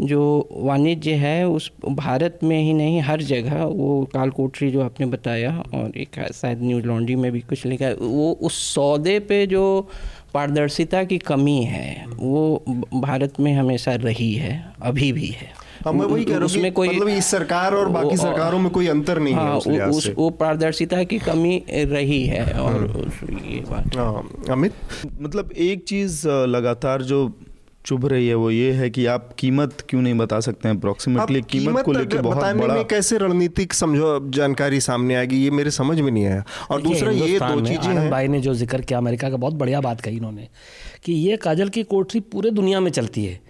जो वाणिज्य है उस भारत में ही नहीं हर जगह वो काल कोठरी जो आपने बताया और एक शायद न्यूज़ लॉन्ड्री में भी कुछ लिखा है वो उस सौदे पे जो पारदर्शिता की कमी है वो भारत में हमेशा रही है अभी भी है। हाँ, मैं वही कह रहा उसमें कोई मतलब इस सरकार और बाकी सरकारों में कोई अंतर नहीं हाँ, है उस, उस वो पारदर्शिता की कमी रही है और हाँ। ये बात। हाँ, अमित? मतलब एक चीज़ लगातार जो चुभ रही है वो ये है कि आप कीमत क्यों नहीं बता सकते हैं? अप्रोक्सीमेटली कीमत, कीमत को लेकर बहुत बड़ा में कैसे रणनीतिक समझो जानकारी सामने आएगी ये मेरे समझ में नहीं आया। और दूसरा ये दो चीज़ें हैं। भाई ने जो ज़िक्र किया अमेरिका का बहुत बढ़िया बात कही इन्होंने कि ये काजल की कोठरी पूरे दुनिया में चलती है।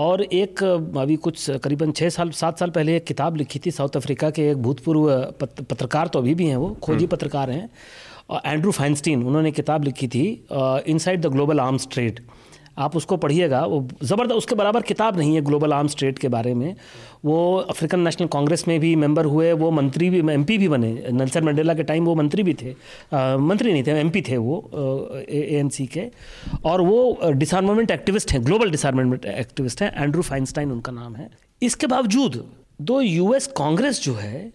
और एक अभी कुछ करीबन छः साल सात साल पहले एक किताब लिखी थी साउथ अफ्रीका के एक भूतपूर्व पत्रकार तो अभी भी हैं वो खोजी हम्म। पत्रकार हैं। एंड्रू फाइनस्टीन उन्होंने किताब लिखी थी inside the global arms trade. आप उसको पढ़िएगा। वो ज़बरदस्त उसके बराबर किताब नहीं है ग्लोबल आर्म्स ट्रेड के बारे में। वो अफ्रीकन नेशनल कांग्रेस में भी मेंबर हुए वो मंत्री भी एमपी भी बने। नेल्सन मंडेला के टाइम वो मंत्री भी थे। आ, मंत्री नहीं थे एमपी थे वो ए एन के। और वो डिसआर्मामेंट एक्टिविस्ट हैं ग्लोबल डिसआर्मामेंट एक्टिविस्ट हैं एंड्रू फाइनस्टाइन उनका नाम है। इसके बावजूद दो यूएस कांग्रेस जो है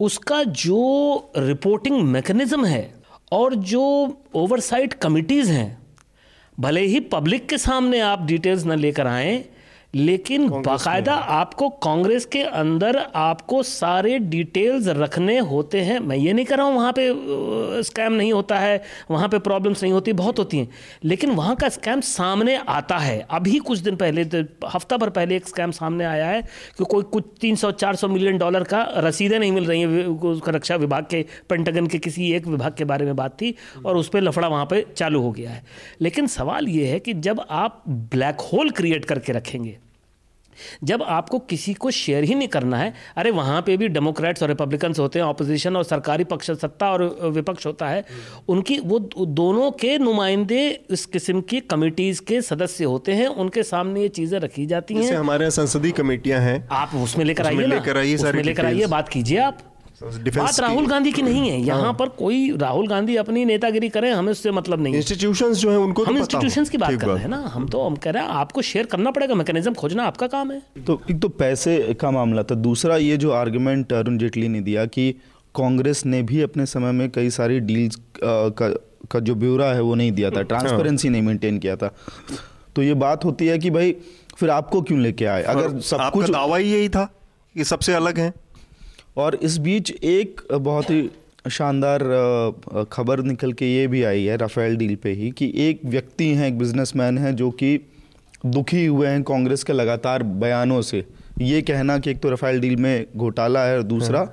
उसका जो रिपोर्टिंग मैकेनिज्म है और जो ओवरसाइट कमिटीज़ हैं भले ही पब्लिक के सामने आप डिटेल्स न लेकर आए लेकिन बाकायदा आपको कांग्रेस के अंदर आपको सारे डिटेल्स रखने होते हैं। मैं ये नहीं कर रहा हूँ वहाँ पे स्कैम नहीं होता है वहाँ पे प्रॉब्लम्स नहीं होती बहुत होती हैं। लेकिन वहाँ का स्कैम सामने आता है। अभी कुछ दिन पहले तो हफ़्ता भर पहले एक स्कैम सामने आया है कि कोई कुछ तीन सौ चार सौ मिलियन डॉलर का रसीदें नहीं मिल रही हैं। रक्षा विभाग के पेंटागन के किसी एक विभाग के बारे में बात थी और उस पर लफड़ा वहाँ पर चालू हो गया है। लेकिन सवाल ये है कि जब आप ब्लैक होल क्रिएट करके रखेंगे जब आपको किसी को शेयर ही नहीं करना है अरे वहाँ पे भी डेमोक्रेट्स और रिपब्लिकन्स होते हैं ऑपोजिशन और सरकारी पक्ष सत्ता और विपक्ष होता है उनकी वो दोनों के नुमाइंदे इस किस्म की कमिटीज़ के सदस्य होते हैं उनके सामने ये चीज़ें रखी जाती हैं। हमारे संसदीय कमेटियाँ हैं। आप उसमें लेकर आइए लेकर आइए लेकर आइए बात कीजिए आप। बात राहुल गांधी की नहीं है। हाँ। यहाँ पर कोई राहुल गांधी अपनी नेतागिरी करें हमें उससे मतलब नहीं इंस्टीट्यूशंस जो है उनको हम इंस्टीट्यूशंस की बात कर रहे हैं ना। हम तो हम कह रहे हैं आपको शेयर करना पड़ेगा मैकेनिज्म खोजना आपका काम है। तो एक तो पैसे का मामला था। दूसरा ये जो आर्ग्यूमेंट अरुण जेटली ने दिया कि कांग्रेस ने भी अपने समय में कई सारी डील्स का का जो ब्यूरा है वो नहीं दिया था। ट्रांसपेरेंसी हाँ। नहीं मेंटेन किया था। तो ये बात होती है कि भाई फिर आपको क्यों लेके आए? अगर सब कुछ दावा ही यही था कि सबसे अलग है। और इस बीच एक बहुत ही शानदार खबर निकल के ये भी आई है राफेल डील पे ही कि एक व्यक्ति हैं एक बिजनेसमैन हैं जो कि दुखी हुए हैं कांग्रेस के लगातार बयानों से। ये कहना कि एक तो राफेल डील में घोटाला है और दूसरा हाँ।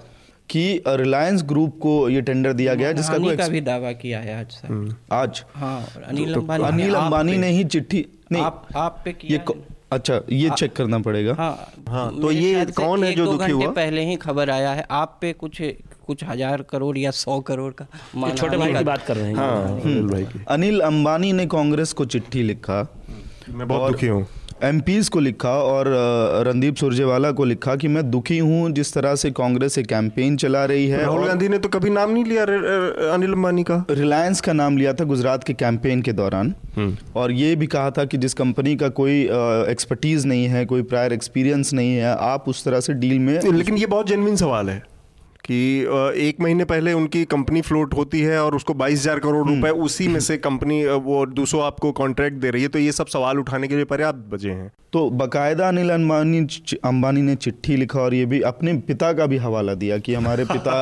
कि रिलायंस ग्रुप को ये टेंडर दिया गया जिसका कोई का भी दावा किया है आज हम्म। आज। हाँ अनिल तो अंबानी अनिल अंबानी ने ही चिट्ठी नहीं। आप आप पे किया ये अच्छा ये चेक करना पड़ेगा। हाँ। हाँ तो ये कौन है जो दुखी हुआ? पहले ही खबर आया है। आप पे कुछ कुछ हज़ार करोड़ या सौ करोड़ का छोटे भाई की बात कर रहे हैं। हाँ, भाई अनिल अंबानी ने कांग्रेस को चिट्ठी लिखा। मैं बहुत दुखी हूँ। एम को लिखा और रणदीप सुरजेवाला को लिखा कि मैं दुखी हूँ जिस तरह से कांग्रेस एक कैंपेन चला रही है राहुल गांधी ने तो कभी नाम नहीं लिया अनिल अंबानी का। रिलायंस का नाम लिया था गुजरात के कैंपेन के दौरान। हम्म। और ये भी कहा था कि जिस कंपनी का कोई एक्सपर्टीज नहीं है कोई प्रायर एक्सपीरियंस नहीं है आप उस तरह से डील में लेकिन ये बहुत जेनविन सवाल है। कि एक महीने पहले उनकी कंपनी फ्लोट होती है और उसको बाईस हज़ार करोड़ हम्म। रुपए उसी में से कंपनी वो दूसरों आपको कॉन्ट्रैक्ट दे रही है। तो ये सब सवाल उठाने के लिए पर्याप्त बजे हैं। तो बाकायदा अनिल अंबानी अंबानी ने चिट्ठी लिखा और ये भी अपने पिता का भी हवाला दिया कि हमारे पिता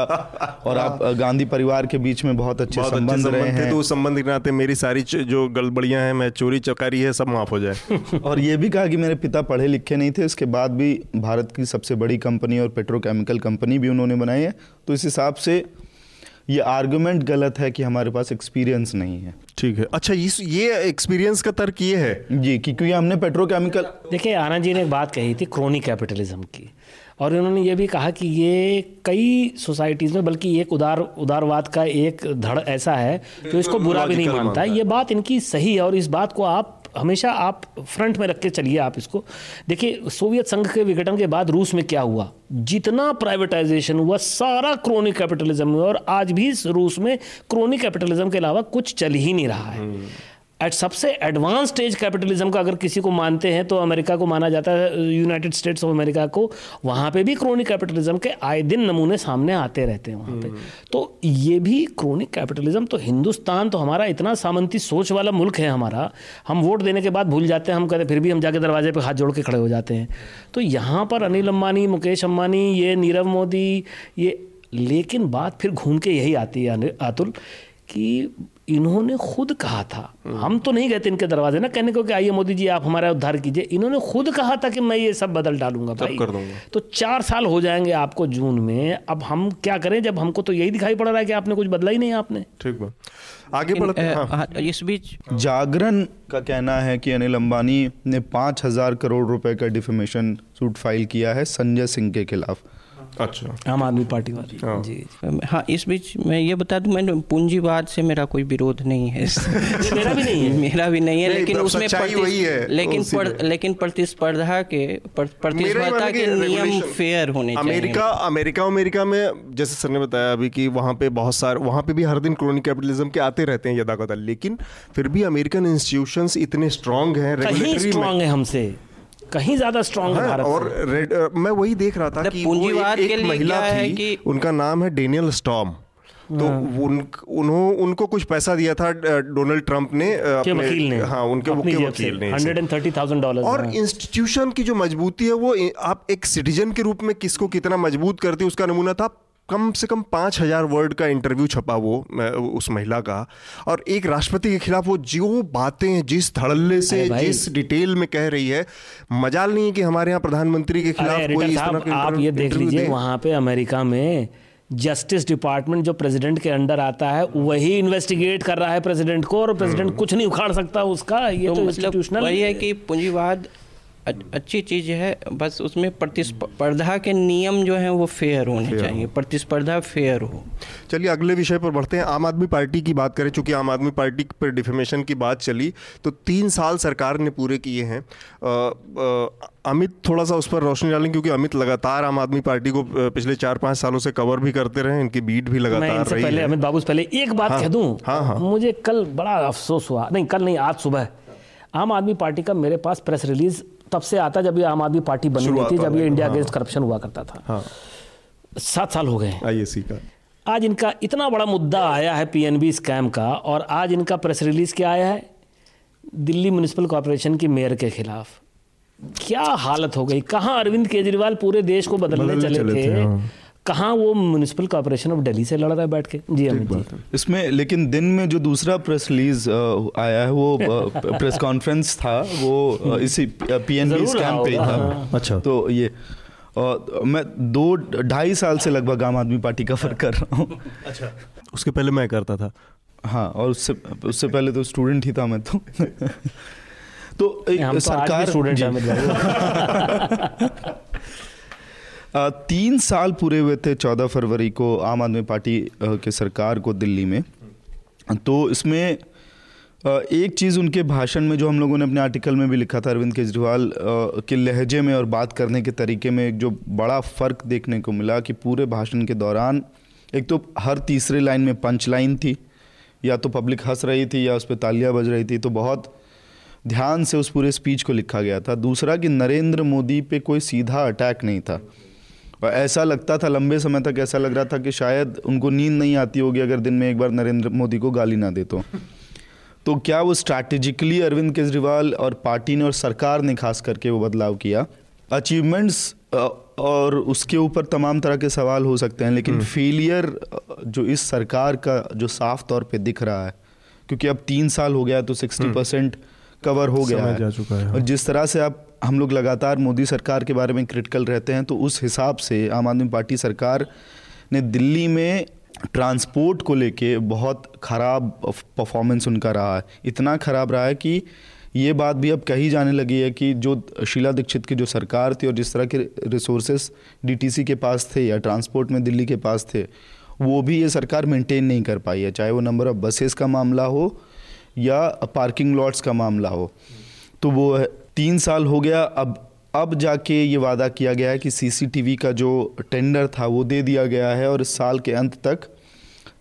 और आप गांधी परिवार के बीच में बहुत अच्छे संबंध रहे हैं। तो उस संबंध के नाते मेरी सारी जो गड़बड़ियाँ हैं मैं चोरी चकारी है सब माफ़ हो जाए। और ये भी कहा कि मेरे पिता पढ़े लिखे नहीं थे उसके बाद भी भारत की सबसे बड़ी कंपनी और पेट्रोकेमिकल कंपनी भी उन्होंने बनाई है। तो इस हिसाब से ये आर्गुमेंट गलत है कि हमारे पास एक्सपीरियंस नहीं है। ठीक है। अच्छा इस ये एक्सपीरियंस का तर्क ये है। जी क्योंकि हमने पेट्रोकेमिकल देखिए आनंद जी ने एक बात कही थी क्रोनी कैपिटलिज्म की। और इन्होंने ये भी कहा कि ये कई सोसाइटीज़ में बल्कि एक उदार उदारवाद का एक धड़ ऐसा है जो इसको बुरा भी नहीं मानता। ये बात इनकी सही है और इस बात को आप हमेशा आप फ्रंट में रख के चलिए आप इसको। देखिए, सोवियत संघ के विघटन के बाद रूस में क्या हुआ? जितना प्राइवेटाइजेशन हुआ, सारा क्रोनी कैपिटलिज्म हुआ और आज भी रूस में क्रोनी कैपिटलिज्म के अलावा कुछ चल ही नहीं रहा है। हम्म। एट सबसे एडवांस स्टेज कैपिटलिज्म का अगर किसी को मानते हैं तो अमेरिका को माना जाता है यूनाइटेड स्टेट्स ऑफ़ अमेरिका को वहाँ पे भी क्रोनिक कैपिटलिज्म के आए दिन नमूने सामने आते रहते हैं वहाँ पे हम्म। तो ये भी क्रोनिक कैपिटलिज्म तो हिंदुस्तान तो हमारा इतना सामंती सोच वाला मुल्क है हमारा हम वोट देने के बाद भूल जाते हैं हम कहते फिर भी हम जाके दरवाजे पर हाथ जोड़ के खड़े हो जाते हैं तो यहाँ पर अनिल अम्बानी मुकेश अम्बानी ये नीरव मोदी ये लेकिन बात फिर घूम के यही आती है अतुल कि इन्होंने खुद कहा था। हम तो नहीं गए थे इनके दरवाजे ना कहने को कि आइए मोदी जी आप हमारा उद्धार कीजिए। इन्होंने खुद कहा था कि मैं ये सब बदल डालूँगा भाई। कर दूँगा। तो चार साल हो जाएँगे आपको जून में। अब हम क्या करें जब हमको तो यही दिखाई पड़ रहा है कि आपने कुछ बदला ही नहीं आपने। ठीक आगे बढ़ते हाँ। हाँ, इस बीच जागरण का कहना है कि अनिल अंबानी ने पाँच हज़ार करोड़ रुपए का डिफेमेशन सूट फ़ाइल किया है संजय सिंह के खिलाफ। अच्छा। आम आदमी पार्टी वाली। हाँ। जी हाँ इस बीच मैं ये बता दूँ मैंने पूंजीवाद से मेरा कोई विरोध नहीं है। मेरा भी नहीं है? मेरा भी नहीं है लेकिन उसमें लेकिन लेकिन प्रतिस्पर्धा के प्रतिस्पर्धा के नियम फेयर होने चाहिए। अमेरिका अमेरिका अमेरिका में जैसे सर ने बताया अभी कि वहाँ पे बहुत सारे वहाँ पे भी हर दिन क्रोनी कैपिटलिज्म के आते रहते हैं यदा कदा लेकिन फिर भी अमेरिकन इंस्टीट्यूशंस इतने स्ट्रांग हैं स्ट्रांग है हमसे। कहीं ज़्यादा स्ट्रांग है भारत और रेड मैं वही देख रहा था कि पूंजीवाद एक, एक महिला थी कि... उनका नाम है डेनियल स्टॉम तो हाँ। उन उन्हों उनको कुछ पैसा दिया था डोनाल्ड ट्रंप ने अपने वकील ने। हाँ उनके के वकील ने hundred and thirty thousand dollar और इंस्टीट्यूशन की जो मजबूती है वो आप एक सिटीजन के रूप में किसको कितना मज़बूत करती उसका नमूना था कम से कम पाँच हज़ार वर्ड का इंटरव्यू छपा वो उस महिला का। और एक राष्ट्रपति के खिलाफ वो जो बातें जिस धड़ल्ले से जिस डिटेल में कह रही है मजाल नहीं है कि हमारे यहाँ प्रधानमंत्री के खिलाफ कोई इस तरह का आप ये देख लीजिए वहाँ पे अमेरिका में जस्टिस डिपार्टमेंट जो प्रेसिडेंट के अंडर आता है वही इन्वेस्टिगेट कर रहा है प्रेसिडेंट को और प्रेसिडेंट हम्म। कुछ नहीं उखाड़ सकता उसका ये तो, तो मतलब वही है। कि पूंजीवाद अच्छी चीज़ है बस उसमें प्रतिस्पर्धा के नियम जो हैं वो फेयर होने फेयर चाहिए प्रतिस्पर्धा फेयर हो। चलिए अगले विषय पर बढ़ते हैं। आम आदमी पार्टी की बात करें चूँकि आम आदमी पार्टी पर डिफेमेशन की बात चली तो तीन साल सरकार ने पूरे किए हैं। अमित थोड़ा सा उस पर रोशनी डालें क्योंकि अमित लगातार आम आदमी पार्टी को पिछले चार पाँच सालों से कवर भी करते रहे इनकी बीट भी लगातार रही पहले अमित बाबू पहले एक बात हाँ, कह। दूँ हाँ, हाँ, मुझे कल बड़ा अफसोस हुआ नहीं कल नहीं आज सुबह। आम आदमी पार्टी का मेरे पास प्रेस रिलीज़ तब से आता जब ये आम आदमी पार्टी बनी हुई थी जब ये इंडिया अगेंस्ट हाँ। करप्शन हुआ करता था। हाँ। सात साल हो गए आईएसी का। आज इनका इतना बड़ा मुद्दा आया है पीएनबी स्कैम का और आज इनका प्रेस रिलीज़ क्या आया है? दिल्ली म्यूनिसिपल कॉरपोरेशन की मेयर के खिलाफ। क्या हालत हो गई? कहाँ अरविंद केजरीवाल पूरे देश को बदलने चले, चले थे, थे हाँ। कहाँ वो म्यूनिसिपल कॉरपोरेशन ऑफ़ दिल्ली से लड़ रहा है बैठ के? जी अमित जी। इसमें लेकिन दिन में जो दूसरा प्रेस रिलीज़ आया है वो प्रेस कॉन्फ्रेंस था वो इसी पीएनबी स्कैम पे था। हाँ। अच्छा। तो ये और मैं दो ढाई साल से लगभग आम आदमी पार्टी का फ़र्क कर रहा हूँ। अच्छा। उसके पहले मैं करता था। हाँ और उससे उससे पहले तो स्टूडेंट ही था मैं तो। तो एक तो सरकार स्टूडेंट तीन साल पूरे हुए थे चौदह फरवरी को आम आदमी पार्टी के सरकार को दिल्ली में। तो इसमें एक चीज़ उनके भाषण में जो हम लोगों ने अपने आर्टिकल में भी लिखा था, अरविंद केजरीवाल के लहजे में और बात करने के तरीके में एक जो बड़ा फ़र्क देखने को मिला कि पूरे भाषण के दौरान, एक तो हर तीसरे लाइन में पंच लाइन थी, या तो पब्लिक हंस रही थी या उस पर तालियाँ बज रही थी तो बहुत ध्यान से उस पूरे स्पीच को लिखा गया था। दूसरा कि नरेंद्र मोदी पे कोई सीधा अटैक नहीं था। और ऐसा लगता था लंबे समय तक ऐसा लग रहा था कि शायद उनको नींद नहीं आती होगी अगर दिन में एक बार नरेंद्र मोदी को गाली ना दे तो। तो क्या वो स्ट्रैटेजिकली अरविंद केजरीवाल और पार्टी ने और सरकार ने खास करके वो बदलाव किया? अचीवमेंट्स और उसके ऊपर तमाम तरह के सवाल हो सकते हैं लेकिन फेलियर हम्म। जो इस सरकार का जो साफ़ तौर पे दिख रहा है क्योंकि अब तीन साल हो गया तो सिक्सटी परसेंट कवर हो गया है, जा चुका है। और जिस तरह से आप हम लोग लगातार मोदी सरकार के बारे में क्रिटिकल रहते हैं तो उस हिसाब से आम आदमी पार्टी सरकार ने दिल्ली में ट्रांसपोर्ट को लेके बहुत ख़राब परफॉर्मेंस उनका रहा है। इतना ख़राब रहा है कि ये बात भी अब कही जाने लगी है कि जो शीला दीक्षित की जो सरकार थी और जिस तरह के रिसोर्सेस डीटीसी के पास थे या ट्रांसपोर्ट में दिल्ली के पास थे, वो भी ये सरकार मेंटेन नहीं कर पाई है। चाहे वो नंबर ऑफ़ बसेस का मामला हो या पार्किंग लॉट्स का मामला हो तो वो तीन साल हो गया अब अब जाके ये वादा किया गया है कि सीसीटीवी का जो टेंडर था वो दे दिया गया है और इस साल के अंत तक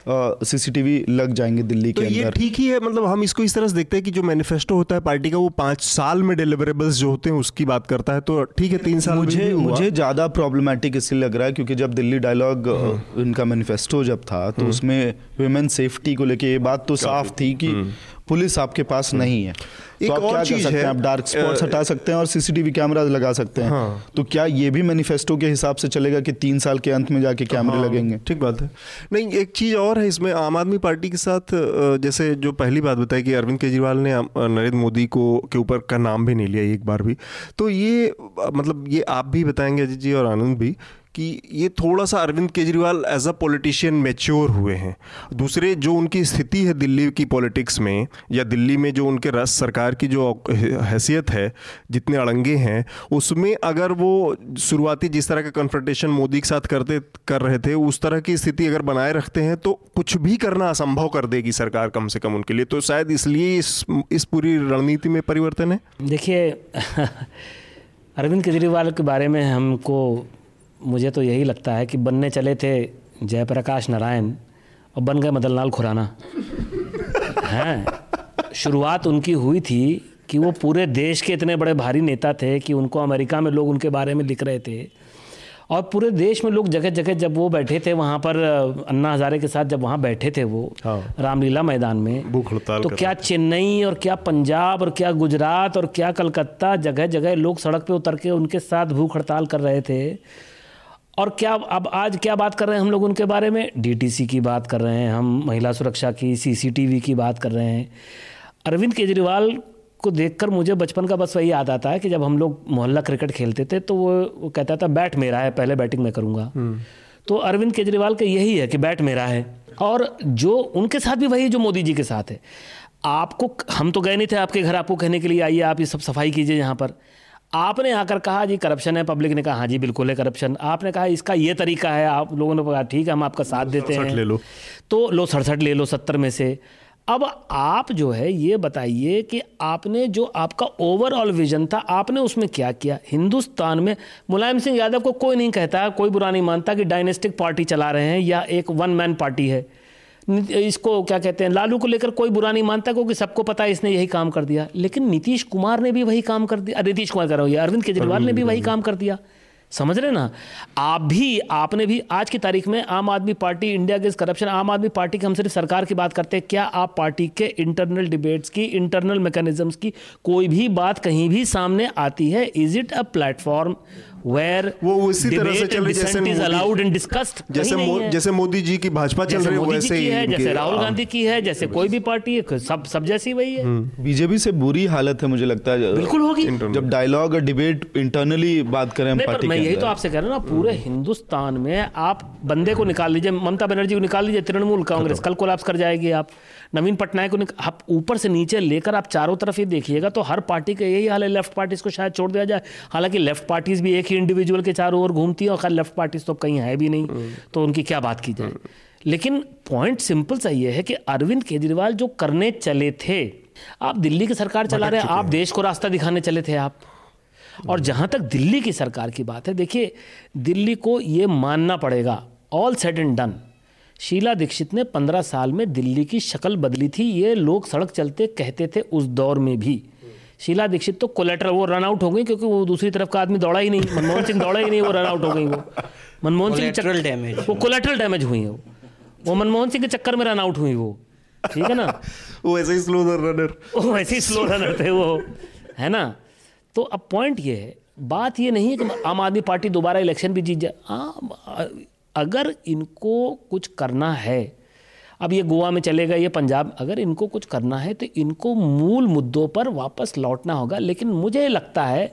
सीसीटीवी लग जाएँगे दिल्ली तो के अंदर ठीक ही है मतलब हम इसको इस तरह से देखते हैं कि जो मैनिफेस्टो होता है पार्टी का वो पाँच साल में डिलीवरेबल्स जो होते हैं उसकी बात करता है तो ठीक है तीन साल मुझे मुझे ज़्यादा प्रॉब्लमेटिक इसलिए लग रहा है क्योंकि जब दिल्ली डायलॉग हाँ। इनका मैनिफेस्टो जब था तो हम्म। उसमें वुमेन सेफ्टी को लेके ये बात तो साफ़ थी कि हम्म। पुलिस आपके पास नहीं है। एक तो आप और क्या चीज़ कर सकते है, हैं? आप डार्क स्पॉट्स हटा सकते हैं और सीसीटीवी कैमरा लगा सकते हैं। हाँ। तो क्या ये भी मैनिफेस्टो के हिसाब से चलेगा कि तीन साल के अंत में जाके कैमरे हाँ, लगेंगे? ठीक बात है। नहीं एक चीज़ और है इसमें आम आदमी पार्टी के साथ जैसे जो पहली बात बताई कि अरविंद केजरीवाल ने नरेंद्र मोदी को के ऊपर का नाम भी नहीं लिया एक बार भी। तो ये मतलब ये आप भी बताएँगे अजीत जी और आनंद भी कि ये थोड़ा सा Arvind Kejriwal as a politician mature हुए हैं। दूसरे जो उनकी स्थिति है दिल्ली की पॉलिटिक्स में, या दिल्ली में जो उनके रस सरकार की जो हैसियत है, जितने अड़ंगे हैं, उसमें अगर वो शुरुआती जिस तरह का कन्फ्रंटेशन मोदी के साथ करते, कर रहे थे, उस तरह की स्थिति अगर बनाए रखते हैं तो कुछ भी करना असंभव कर देगी सरकार कम से कम उनके लिए। तो शायद इसलिए इस इस पूरी रणनीति में परिवर्तन है। देखिए, अरविंद केजरीवाल के बारे में हमको मुझे तो यही लगता है कि बनने चले थे जयप्रकाश नारायण और बन गए मदन लाल खुराना। हैं? शुरुआत उनकी हुई थी कि वो पूरे देश के इतने बड़े भारी नेता थे कि उनको अमेरिका में लोग उनके बारे में लिख रहे थे। और पूरे देश में लोग जगह जगह जब वो बैठे थे वहाँ पर अन्ना हजारे के साथ जब वहाँ बैठे थे वो हाँ। रामलीला मैदान में भूख हड़ताल तो क्या चेन्नई और क्या पंजाब और क्या गुजरात और क्या कलकत्ता जगह जगह लोग सड़क पे उतर के उनके साथ भूख हड़ताल कर रहे थे। और क्या अब आज क्या बात कर रहे हैं हम लोग उनके बारे में? डीटीसी की बात कर रहे हैं हम महिला सुरक्षा की सीसीटीवी की बात कर रहे हैं। अरविंद केजरीवाल को देखकर मुझे बचपन का बस वही याद आता है कि जब हम लोग मोहल्ला क्रिकेट खेलते थे तो वो, वो कहता था बैट मेरा है पहले बैटिंग मैं करूँगा। हम्म। तो अरविंद केजरीवाल का के यही है कि बैट मेरा है। और जो उनके साथ भी वही जो मोदी जी के साथ है। आपको हम तो गए नहीं थे आपके घर आपको कहने के लिए आइए आप ये सब सफ़ाई कीजिए यहाँ पर। आपने आकर कहा जी करप्शन है। पब्लिक ने कहा हाँ जी बिल्कुल है करप्शन आपने कहा इसका ये तरीका है। आप लोगों ने कहा ठीक है हम आपका साथ देते हैं। ले लो। तो लो सड़सठ ले लो सत्तर में से। अब आप जो है ये बताइए कि आपने जो आपका ओवरऑल विजन था आपने उसमें क्या किया? हिंदुस्तान में मुलायम सिंह यादव को कोई नहीं कहता कोई बुरा नहीं मानता कि डायनेस्टिक पार्टी चला रहे हैं या एक वन मैन पार्टी है। इसको क्या कहते हैं लालू को लेकर कोई बुरा नहीं मानता क्योंकि सबको पता है इसने यही काम कर दिया। लेकिन नीतीश कुमार ने भी वही काम कर दिया। नीतीश कुमार कर रहा हूँ अरविंद केजरीवाल ने भी वही काम कर दिया। समझ रहे ना? आप भी आपने भी आज की तारीख में आम आदमी पार्टी इंडिया गेस्ट करप्शन आम आदमी पार्टी की हम सिर्फ़ सरकार की बात करते हैं। क्या आप पार्टी के इंटरनल डिबेट्स की इंटरनल मैकेनिज्म्स की कोई भी बात कहीं भी सामने आती है? Is it a platform where वो उसी तरह से चल रही जैसे अलाउड एंड डिस्कस्ड जैसे मो, जैसे मोदी जी की भाजपा चल रही है वैसे ही है जैसे राहुल गांधी की है जैसे कोई भी पार्टी है सब सब जैसी वही है। बीजेपी से बुरी हालत है मुझे लगता है बिल्कुल होगी। जब डायलॉग और डिबेट इंटरनली बात करें पार्टी मैं यही तो आपसे कह रहा हूँ ना पूरे हिंदुस्तान में आप बंदे को निकाल लीजिए ममता बनर्जी को निकाल लीजिए तृणमूल कांग्रेस कल कोलाप्स कर जाएगी आप। नवीन पटनायक को आप ऊपर से नीचे लेकर आप चारों तरफ़ ही देखिएगा तो हर पार्टी का यही हाल है। लेफ़्ट पार्टीज़ को शायद छोड़ दिया जाए। हालाँकि लेफ़्ट पार्टीज़ भी एक ही इंडिविजुअल के चारों ओर घूमती है और लेफ़्ट पार्टीज़ तो कहीं है भी नहीं। तो उनकी क्या बात की जाए? लेकिन पॉइंट सिंपल सा ये है कि अरविंद केजरीवाल जो करने चले थे आप दिल्ली की सरकार चला रहे आप देश को रास्ता दिखाने चले थे आप। और जहाँ तक दिल्ली की सरकार की बात है देखिए दिल्ली को ये मानना पड़ेगा all set and done Sheila Dikshit ने पंद्रह साल में दिल्ली की शक्ल बदली थी। ये लोग सड़क चलते कहते थे उस दौर में भी। शीला दीक्षित तो कोलेटर वो रन आउट हो गई क्योंकि वो दूसरी तरफ़ का आदमी दौड़ा ही नहीं। मनमोहन सिंह दौड़ा ही नहीं वो रन आउट हो गई वो। मनमोहन सिंह डैमेज वो कोलेट्रल डैमेज हुई है वो। वो मनमोहन सिंह के चक्कर में रन आउट हुई वो। ठीक है ना? वो ऐसे ही स्लो रनर वो ऐसे ही स्लो रनर थे वो। है ना? तो अब पॉइंट ये है। बात ये नहीं है कि आम आदमी पार्टी दोबारा इलेक्शन भी जीत जाए अगर इनको कुछ करना है, अब ये गोवा में चलेगा ये पंजाब, अगर इनको कुछ करना है तो इनको मूल मुद्दों पर वापस लौटना होगा। लेकिन मुझे लगता है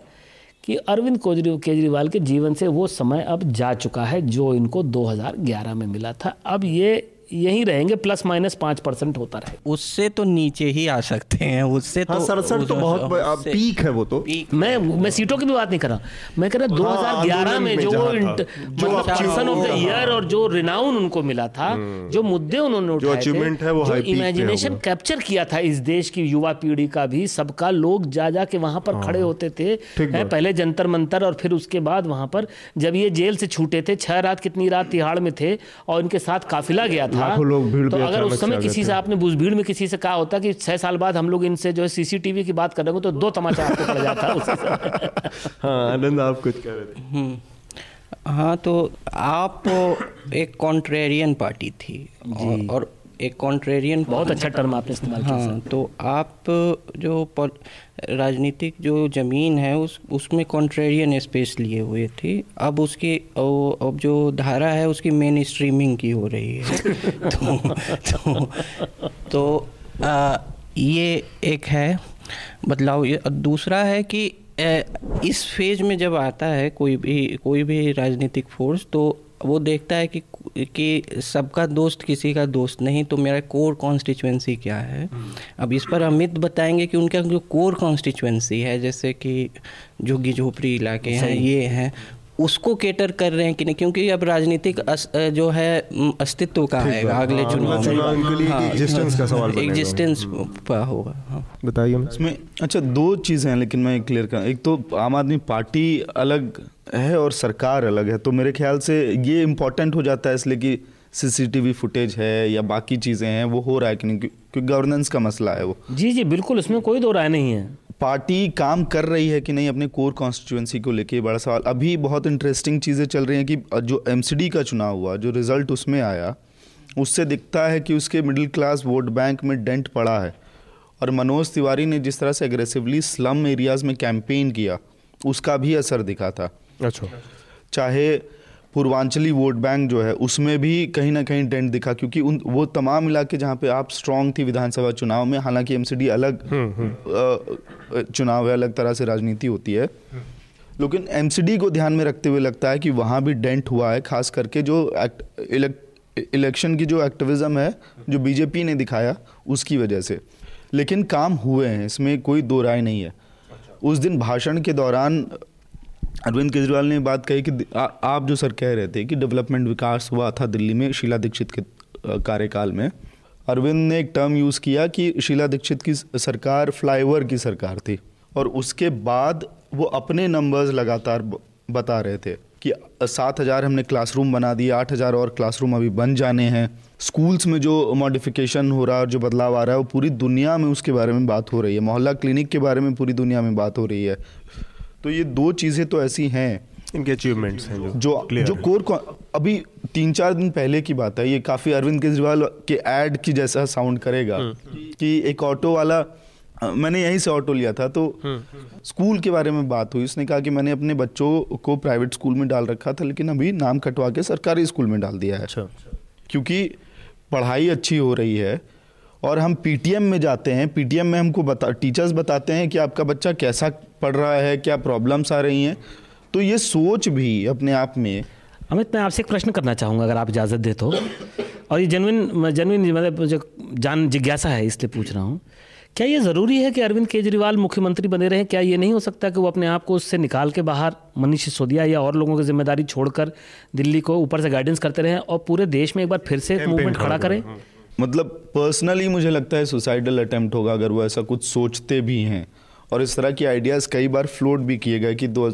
कि अरविंद केजरीवाल के जीवन से वो समय अब जा चुका है जो इनको 2011 में मिला था। अब ये यही रहेंगे प्लस माइनस पाँच परसेंट होता रहे। उससे तो नीचे ही आ सकते हैं उससे हाँ, तो सड़सठ तो बहुत पीक है वो तो। मैं मैं सीटों की भी बात नहीं कर रहा। मैं कह रहा दो हज़ार ग्यारह में जो मतलब पर्सन ऑफ़ द ईयर और जो रिनाउन उनको मिला था हम्म। जो मुद्दे उन्होंने उठाए थे जो इमेजिनेशन कैप्चर किया था इस देश की युवा पीढ़ी का भी सबका लोग जा जा के वहाँ पर खड़े हाँ। होते थे। पहले जंतर मंतर और फिर उसके बाद वहाँ पर जब ये जेल से छूटे थे छह रात कितनी रात तिहाड़ में थे और इनके साथ काफिला गया था लाखों लोग भीड़ तो अगर उस समय किसी से आपने भीड़ में किसी से कहा होता कि छह साल बाद हम लोग इनसे जो है सीसीटीवी की बात कर रहे हो तो दो तमाचा आपको पड़ जाता हाँ आनंद आप कुछ कह रहे थे। हम्म। हाँ तो आप एक कॉन्ट्रेरियन पार्टी थी और, और एक कॉन्ट्रेरियन बहुत अच्छा टर्म आपने इस्तेमाल किया हाँ तो आप जो राजनीतिक जो ज़मीन है उस उसमें कॉन्ट्रेरियन स्पेस लिए हुए थे। अब उसकी अब जो धारा है उसकी मेन स्ट्रीमिंग की हो रही है। तो तो, तो आ, ये एक है बदलाव। दूसरा है कि इस फ़ेज़ में जब आता है कोई भी कोई भी राजनीतिक फोर्स तो वो देखता है कि कि सबका दोस्त किसी का दोस्त नहीं तो मेरा कोर कॉन्स्टिट्यूंसी क्या है? हम्म। अब इस पर अमित बताएँगे कि उनका जो कोर कॉन्स्टिट्यूंसी है जैसे कि झुग्गी झोपड़ी इलाके हैं ये हैं उसको केटर कर रहे हैं कि नहीं? क्योंकि अब राजनीतिक जो है अस्तित्व का है अगले हाँ, चुनाव एग्जिस्टेंस का सवाल एग्जिस्टेंस होगा हाँ। बताइए इसमें अच्छा दो चीज़ें हैं लेकिन मैं क्लियर कर एक तो आम आदमी पार्टी अलग है और सरकार अलग है। तो मेरे ख्याल से ये इम्पोर्टेंट हो जाता है इसलिए कि सीसीटीवी फुटेज है या बाकी चीज़ें हैं वो हो रहा है कि नहीं? क्योंकि गवर्नेंस का मसला है वो। जी जी बिल्कुल इसमें कोई दो राय नहीं है। पार्टी काम कर रही है कि नहीं अपने कोर कॉन्स्टिट्यूंसी को लेके? बड़ा सवाल। अभी बहुत इंटरेस्टिंग चीज़ें चल रही हैं कि जो एमसीडी का चुनाव हुआ जो रिज़ल्ट उसमें आया उससे दिखता है कि उसके मिडिल क्लास वोट बैंक में डेंट पड़ा है। और मनोज तिवारी ने जिस तरह से एग्रेसिवली स्लम एरियाज़ में कैंपेन किया उसका भी असर दिखा था। अच्छा। चाहे पूर्वांचली वोट बैंक जो है उसमें भी कहीं ना कहीं डेंट दिखा क्योंकि उन वो तमाम इलाके जहाँ पे आप स्ट्रांग थी विधानसभा चुनाव में हालाँकि एमसीडी अलग हम्म, हम्म। चुनाव है अलग तरह से राजनीति होती है। लेकिन एमसीडी को ध्यान में रखते हुए लगता है कि वहाँ भी डेंट हुआ है खास करके जो इलेक्शन की जो एक्टिविज्म है जो बीजेपी ने दिखाया उसकी वजह से। लेकिन काम हुए हैं इसमें कोई दो राय नहीं है। उस दिन भाषण के दौरान अरविंद केजरीवाल ने बात कही कि आ, आप जो सर कह रहे थे कि डेवलपमेंट विकास हुआ था दिल्ली में शीला दीक्षित के कार्यकाल में अरविंद ने एक टर्म यूज़ किया कि शीला दीक्षित की सरकार फ्लाईओवर की सरकार थी और उसके बाद वो अपने नंबर्स लगातार बता रहे थे कि सात हज़ार हमने क्लासरूम बना दिए आठ हज़ार और क्लासरूम अभी बन जाने हैं। स्कूल्स में जो मॉडिफिकेशन हो रहा है और जो बदलाव आ रहा है वो पूरी दुनिया में उसके बारे में बात हो रही है। मोहल्ला क्लिनिक के बारे में पूरी दुनिया में बात हो रही है। तो ये दो चीज़ें तो ऐसी हैं इनके अचीवमेंट्स हैं जो जो, जो कोर अभी तीन चार दिन पहले की बात है ये काफ़ी अरविंद केजरीवाल के एड की जैसा साउंड करेगा हम्म। कि एक ऑटो वाला मैंने यहीं से ऑटो लिया था तो स्कूल के बारे में बात हुई। उसने कहा कि मैंने अपने बच्चों को प्राइवेट स्कूल में डाल रखा था लेकिन अभी नाम कटवा के सरकारी स्कूल में डाल दिया है। अच्छा। क्योंकि पढ़ाई अच्छी हो रही है और हम पीटीएम में जाते हैं। पीटीएम में हमको बता टीचर्स बताते हैं कि आपका बच्चा कैसा पढ़ रहा है क्या प्रॉब्लम्स आ रही हैं। तो ये सोच भी अपने आप में अमित मैं आपसे एक प्रश्न करना चाहूँगा अगर आप इजाज़त दे तो। और ये जनविन जनविन मतलब जो जान जिज्ञासा है इसलिए पूछ रहा हूँ। क्या ये ज़रूरी है कि अरविंद केजरीवाल मुख्यमंत्री बने रहे? क्या ये नहीं हो सकता कि वो अपने आप को उससे निकाल के बाहर मनीष सिसोदिया या और लोगों की ज़िम्मेदारी छोड़कर दिल्ली को ऊपर से गाइडेंस करते रहें और पूरे देश में एक बार फिर से मूवमेंट खड़ा करें? मतलब पर्सनली मुझे लगता है सुसाइडल अटेम्प्ट होगा, अगर वो ऐसा कुछ सोचते भी हैं। और इस तरह की आइडियाज़ कई बार फ्लोट भी किए गए कि दो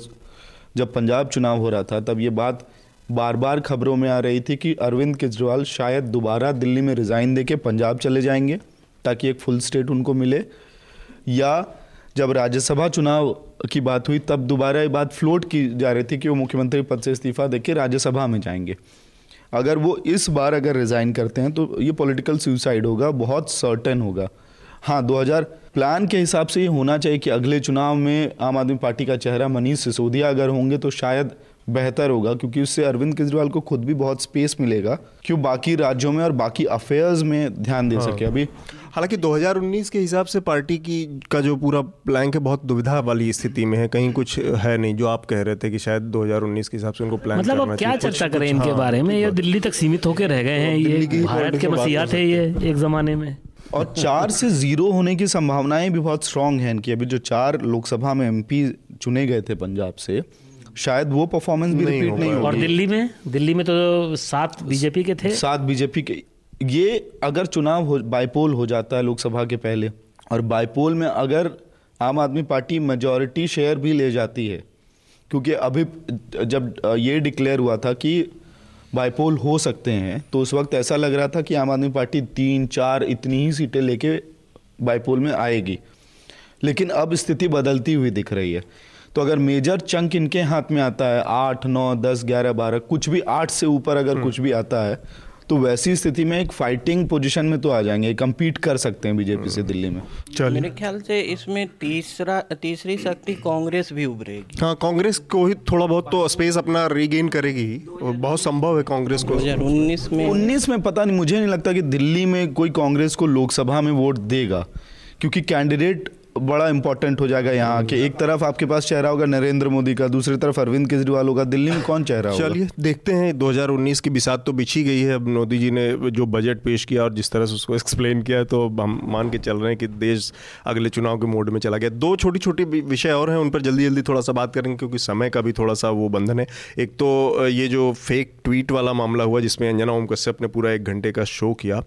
जब पंजाब चुनाव हो रहा था, तब ये बात बार बार खबरों में आ रही थी कि अरविंद केजरीवाल शायद दोबारा दिल्ली में रिज़ाइन दे के पंजाब चले जाएँगे, ताकि एक फुल स्टेट उनको मिले। या जब राज्यसभा चुनाव की बात हुई, तब दोबारा ये बात फ्लोट की जा रही थी कि वो मुख्यमंत्री पद से इस्तीफा देके राज्यसभा में जाएँगे। अगर वो इस बार अगर रिज़ाइन करते हैं तो ये पॉलिटिकल सुसाइड होगा, बहुत सर्टन होगा। हाँ 2000 प्लान के हिसाब से ये होना चाहिए कि अगले चुनाव में आम आदमी पार्टी का चेहरा मनीष सिसोदिया अगर होंगे तो शायद बेहतर होगा क्योंकि उससे अरविंद केजरीवाल को खुद भी बहुत स्पेस मिलेगा क्यों बाकी राज्यों में और बाकी अफेयर्स में ध्यान दे हाँ। सके अभी। हालाँकि 2019 के हिसाब से पार्टी की का जो पूरा प्लान है बहुत दुविधा वाली स्थिति में है। कहीं कुछ है नहीं जो आप कह रहे थे कि शायद 2019 के हिसाब से उनको प्लान मतलब अब क्या चर्चा करें इनके हाँ, बारे में? ये दिल्ली तक सीमित होकर रह गए हैं ये भारत के मसीहा थे ये एक जमाने में। और चार से ज़ीरो होने की संभावनाएँ भी बहुत स्ट्रांग हैं इनकी। अभी जो चार लोकसभा में एमपी चुने गए थे पंजाब से शायद वो परफॉर्मेंस भी रिपीट नहीं होगी। और दिल्ली में? दिल्ली में तो सात बीजेपी के थे। सात बीजेपी के। ये अगर चुनाव हो बाईपोल हो जाता है लोकसभा के पहले और बाईपोल में अगर आम आदमी पार्टी मेजॉरिटी शेयर भी ले जाती है क्योंकि अभी जब ये डिक्लेयर हुआ था कि बाईपोल हो सकते हैं तो उस वक्त ऐसा लग रहा था कि आम आदमी पार्टी तीन चार इतनी ही सीटें लेके बाईपोल में आएगी। लेकिन अब स्थिति बदलती हुई दिख रही है। तो अगर मेजर चंक इनके हाथ में आता है आठ नौ दस ग्यारह बारह कुछ भी आठ से ऊपर अगर हम्म। कुछ भी आता है तो वैसी स्थिति में एक फाइटिंग पोजीशन में तो आ जाएँगे कम्पीट कर सकते हैं बीजेपी से दिल्ली में। चलिए। मेरे ख्याल से इसमें तीसरा तीसरी शक्ति कांग्रेस भी उभरेगी। हाँ कांग्रेस को ही थोड़ा बहुत तो स्पेस अपना रीगेन करेगी और बहुत संभव है कांग्रेस को। उन्नीस में उन्नीस में पता नहीं मुझे नहीं लगता कि दिल्ली में कोई कांग्रेस को लोकसभा में वोट देगा क्योंकि कैंडिडेट बड़ा इंपॉर्टेंट हो जाएगा यहाँ कि एक तरफ़ आपके पास चेहरा होगा नरेंद्र मोदी का, दूसरी तरफ़ अरविंद केजरीवाल होगा, दिल्ली में कौन चेहरा होगा? चलिए, देखते हैं 2019 की बिसात तो बिछी गई है, अब मोदी जी ने जो बजट पेश किया और जिस तरह से उसको एक्सप्लेन किया तो हम मान के चल रहे हैं कि देश अगले चुनाव के मोड में चला गया। दो छोटी छोटी विषय और हैं, उन पर जल्दी जल्दी थोड़ा सा बात करेंगे, क्योंकि समय का भी थोड़ा सा वो बंधन है। एक तो ये जो फेक ट्वीट वाला मामला हुआ, जिसमें अंजना ओम कश्यप ने पूरा एक घंटे का शो किया,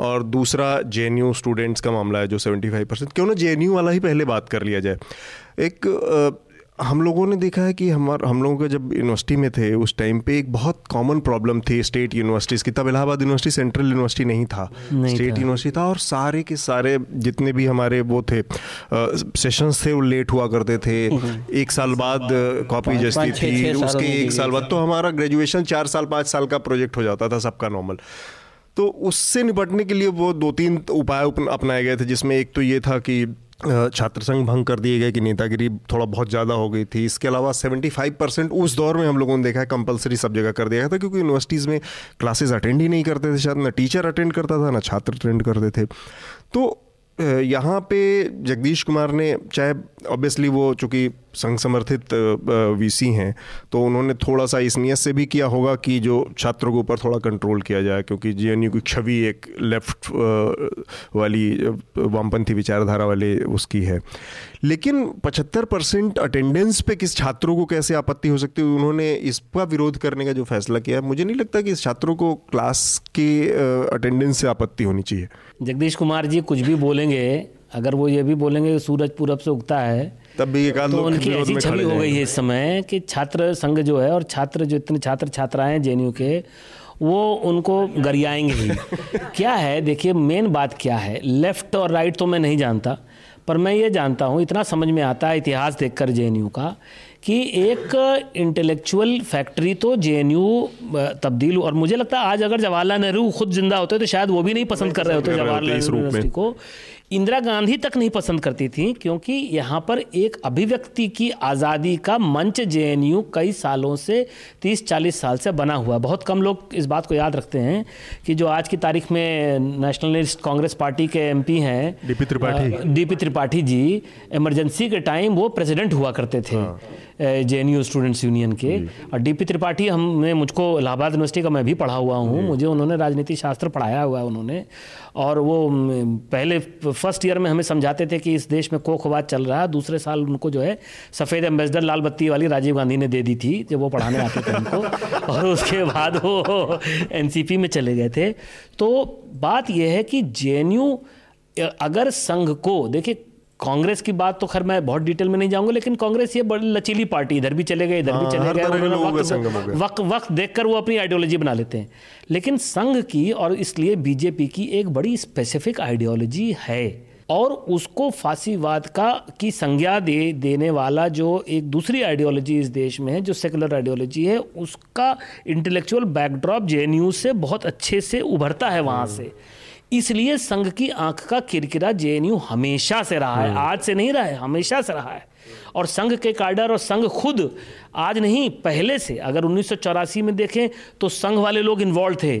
और दूसरा जेएनयू स्टूडेंट्स का मामला है, जो सेवेंटी परसेंट क्यों ना जे वाला ही पहले बात कर लिया जाए। एक हम लोगों ने देखा है कि हमार हम लोगों के जब यूनिवर्सिटी में थे उस टाइम पे एक बहुत कॉमन प्रॉब्लम थी स्टेट यूनिवर्सिटीज़ की। तब इलाहाबाद यूनिवर्सिटी सेंट्रल यूनिवर्सिटी नहीं था। नहीं स्टेट यूनिवर्सिटी था और सारे के सारे जितने भी हमारे वो थे सेशंस थे वो लेट हुआ करते थे। हम्म। एक साल बाद कॉपी जस्ती थी उसके एक साल बाद तो हमारा ग्रेजुएशन चार साल पाँच साल का प्रोजेक्ट हो जाता था सबका नॉर्मल तो उससे निपटने के लिए वो दो तीन उपाय अपनाए गए थे जिसमें एक तो ये था कि छात्र संघ भंग कर दिए गए कि नेतागिरी थोड़ा बहुत ज़्यादा हो गई थी। इसके अलावा 75 परसेंट उस दौर में हम लोगों ने देखा है कंपलसरी सब जगह कर दिया गया था, क्योंकि यूनिवर्सिटीज़ में क्लासेस अटेंड ही नहीं करते थे शायद, ना टीचर अटेंड करता था, ना छात्र अटेंड करते थे। तो यहाँ पे जगदीश कुमार ने, चाहे ऑब्वियसली वो चूँकि संघ समर्थित वीसी हैं तो उन्होंने थोड़ा सा इस नीयत से भी किया होगा कि जो छात्रों के ऊपर थोड़ा कंट्रोल किया जाए, क्योंकि जेएनयू की छवि एक लेफ़्ट वाली वामपंथी विचारधारा वाले उसकी है। लेकिन 75 परसेंट अटेंडेंस पे किस छात्रों को कैसे आपत्ति हो सकती है, उन्होंने इसका विरोध करने का जो फैसला किया मुझे नहीं लगता कि इस छात्रों को क्लास के अटेंडेंस से आपत्ति होनी चाहिए। जगदीश कुमार जी कुछ भी बोलेंगे, अगर वो ये भी बोलेंगे सूरज पूरब से उगता है तब भी एक तो उनकी ऐसी छवि हो गई है। इस समय कि छात्र संघ जो है और छात्र जो इतने छात्र छात्राएँ जेएनयू के वो उनको गरियाएँगे ही। क्या है? देखिए मेन बात क्या है? लेफ़्ट और राइट तो मैं नहीं जानता पर मैं ये जानता हूँ इतना समझ में आता है इतिहास देखकर जेएनयू का कि एक इंटेलेक्चुअल फैक्ट्री तो जेएनयू तब्दील और मुझे लगता है आज अगर जवाहरलाल नेहरू खुद ज़िंदा होते तो शायद वो भी नहीं पसंद कर रहे होते जवाहरलाल नेहरू को। इंदिरा गांधी तक नहीं पसंद करती थी क्योंकि यहाँ पर एक अभिव्यक्ति की आज़ादी का मंच जेएनयू कई सालों से 30-40 साल से बना हुआ बहुत कम लोग इस बात को याद रखते हैं कि जो आज की तारीख में नेशनलिस्ट कांग्रेस पार्टी के एमपी हैं D P Tripathi. D P Tripathi ji emergency के टाइम वो प्रेसिडेंट हुआ करते थे हाँ। जे स्टूडेंट्स यूनियन के। और डी पी त्रिपाठी हमने मुझको इलाहाबाद यूनिवर्सिटी का मैं भी पढ़ा हुआ हूँ। मुझे उन्होंने राजनीति शास्त्र पढ़ाया हुआ है उन्होंने। और वो पहले फ़र्स्ट ईयर में हमें समझाते थे कि इस देश में कोखवाद चल रहा है। दूसरे साल उनको जो है सफ़ेद एम्बेसडर लाल बत्ती वाली राजीव गांधी ने दे दी थी जब वो पढ़ाने आते थे उनको। और उसके बाद वो एनसीपी में चले गए थे। तो बात यह है कि जेएनयू अगर संघ को देखिए कांग्रेस की बात तो खैर मैं बहुत डिटेल में नहीं जाऊँगा लेकिन कांग्रेस ये बड़ी लचीली पार्टी इधर भी चले गए इधर भी हाँ, चले गए। वक्त वक्त देखकर वो अपनी आइडियोलॉजी बना लेते हैं। लेकिन संघ की और इसलिए बीजेपी की एक बड़ी स्पेसिफिक आइडियोलॉजी है और उसको फांसीवाद का की संज्ञा दे देने वाला जो एक दूसरी आइडियोलॉजी इस देश में है जो सेकुलर आइडियोलॉजी है उसका इंटेलेक्चुअल बैकड्रॉप जेएनयू से बहुत अच्छे से उभरता है वहाँ से। इसलिए संघ की आँख का किरकिरा जेएनयू हमेशा से रहा है हम्म। आज से नहीं रहा है हमेशा से रहा है और संघ के कार्डर और संघ खुद आज नहीं पहले से अगर उन्नीस सौ चौरासी में देखें तो संघ वाले लोग इन्वॉल्व थे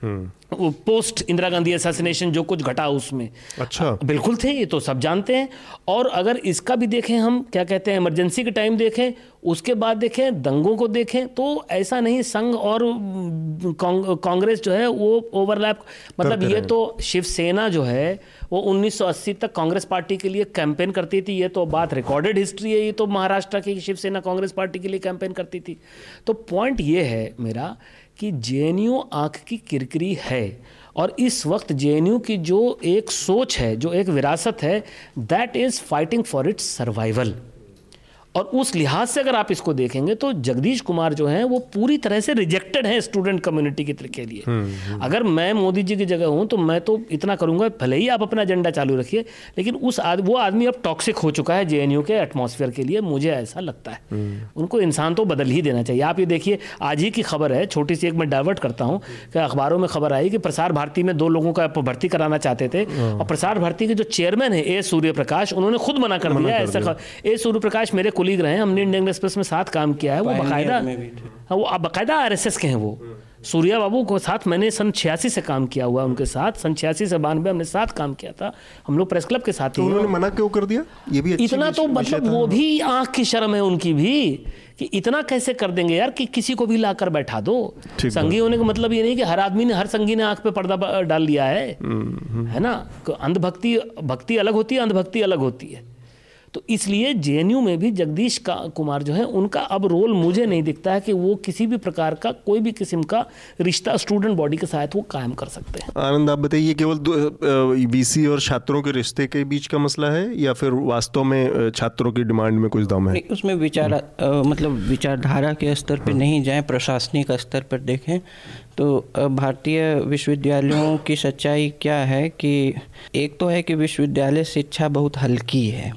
हम्म। पोस्ट इंदिरा गांधी असैसिनेशन जो कुछ घटा उसमें। अच्छा। बिल्कुल थे ये तो सब जानते हैं। और अगर इसका भी देखें हम क्या कहते हैं इमरजेंसी के टाइम देखें उसके बाद देखें दंगों को देखें तो ऐसा नहीं संघ और कांग्रेस जो है वो ओवरलैप मतलब ये तो शिवसेना जो है वो 1980 तक कांग्रेस पार्टी के लिए कैंपेन करती थी ये तो बात रिकॉर्डेड हिस्ट्री है ये तो महाराष्ट्र की शिवसेना कांग्रेस पार्टी के लिए कैंपेन करती थी। तो पॉइंट ये है मेरा कि जे आँख की किरकिरी है और इस वक्त जेएनयू की जो एक सोच है, जो एक विरासत है that is fighting for its survival और उस लिहाज से अगर आप इसको देखेंगे तो जगदीश कुमार जो हैं वो पूरी तरह से रिजेक्टेड हैं स्टूडेंट कम्युनिटी के लिए। हम्म, हम्म। अगर मैं मोदी जी की जगह हूँ तो मैं तो इतना करूँगा भले ही आप अपना एजेंडा चालू रखिए लेकिन उस आद, वो आदमी अब टॉक्सिक हो चुका है जेएनयू के एटमोसफियर के लिए मुझे ऐसा लगता है। हम्म। उनको इंसान तो बदल ही देना चाहिए। आप ये देखिए आज ही की खबर है छोटी सी एक मैं डाइवर्ट करता हूँ कि अखबारों में खबर आई कि प्रसार भारती में दो लोगों का भर्ती कराना चाहते थे हाँ। और प्रसार भारती के जो चेयरमैन है ए सूर्य प्रकाश उन्होंने खुद मना कर दिया ऐसा ए सूर्य प्रकाश मेरे कुलीग रहे हैं हमने इंडियन एक्सप्रेस में साथ काम किया है वो बाकायदा हाँ, वो बाकायदा आर के हैं वो। सूर्या बाबू को साथ मैंने सन छियासी से काम किया हुआ उनके साथ। सन छियासी से बानवे हमने साथ काम किया था। हम लोग प्रेस क्लब के साथ तो उन्होंने मना क्यों कर दिया? ये भी इतना तो मतलब वो भी आँख की शर्म है उनकी भी कि इतना कैसे कर देंगे यार कि किसी को भी लाकर बैठा दो। संगी होने का मतलब ये नहीं कि हर आदमी ने हर संगी ने आँख पे पर्दा डाल लिया है। हम्म, हम्म। है ना? अंधभक्ति भक्ति अलग होती है अंधभक्ति अलग होती है। तो इसलिए जेएनयू में भी जगदीश का कुमार जो है उनका अब रोल मुझे नहीं दिखता है कि वो किसी भी प्रकार का कोई भी किस्म का रिश्ता स्टूडेंट बॉडी के साथ वो कायम कर सकते हैं। आनंद आप बताइए केवल वीसी और छात्रों के रिश्ते के बीच का मसला है या फिर वास्तव में छात्रों की डिमांड में कुछ दम है? उसमें विचार मतलब विचारधारा के स्तर पर नहीं जाए प्रशासनिक स्तर पर देखें तो भारतीय विश्वविद्यालयों की सच्चाई क्या है कि एक तो है कि विश्वविद्यालय शिक्षा बहुत हल्की है।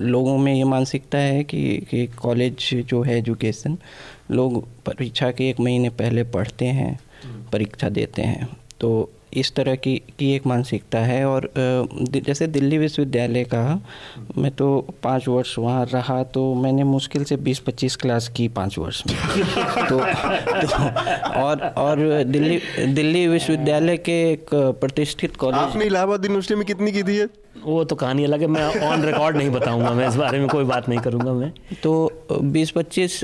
लोगों में ये मानसिकता है कि कि कॉलेज जो है एजुकेशन, लोग परीक्षा के एक महीने पहले पढ़ते हैं, परीक्षा देते हैं। तो इस तरह की की एक मानसिकता है और जैसे दिल्ली विश्वविद्यालय का मैं तो पाँच वर्ष वहाँ रहा तो मैंने मुश्किल से बीस पच्चीस क्लास की पाँच वर्ष में। तो, तो और और दिल्ली दिल्ली विश्वविद्यालय के एक प्रतिष्ठित कॉलेज आपने इलाहाबाद यूनिवर्सिटी में कितनी की थी है वो तो कहानी अलग है, मैं ऑन रिकॉर्ड नहीं बताऊँगा, मैं इस बारे में कोई बात नहीं करूँगा मैं। तो बीस पच्चीस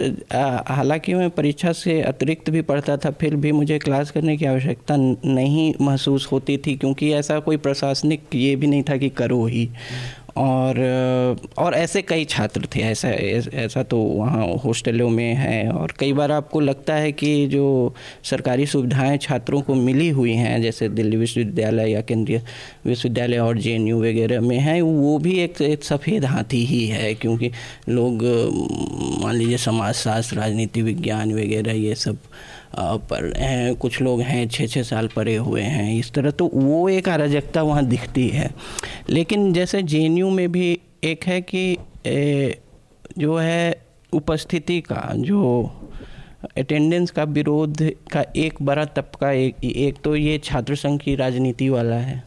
हालाँकि मैं परीक्षा से अतिरिक्त भी पढ़ता था, फिर भी मुझे क्लास करने की आवश्यकता नहीं महसूस होती थी, क्योंकि ऐसा कोई प्रशासनिक ये भी नहीं था कि करो ही। और और ऐसे कई छात्र थे ऐसा ऐसा तो वहाँ हॉस्टलों में है। और कई बार आपको लगता है कि जो सरकारी सुविधाएँ छात्रों को मिली हुई हैं जैसे दिल्ली विश्वविद्यालय या केंद्रीय विश्वविद्यालय और जेएनयू वगैरह में हैं वो भी एक, एक सफ़ेद हाथी ही है क्योंकि लोग मान लीजिए समाजशास्त्र राजनीति विज्ञान वगैरह ये सब पर हैं कुछ लोग हैं छः छः साल पढ़े हुए हैं इस तरह तो वो एक अराजकता वहाँ दिखती है। लेकिन जैसे जेएनयू में भी एक है कि ए, जो है उपस्थिति का जो अटेंडेंस का विरोध का एक बड़ा तबका एक एक तो ये छात्र संघ की राजनीति वाला है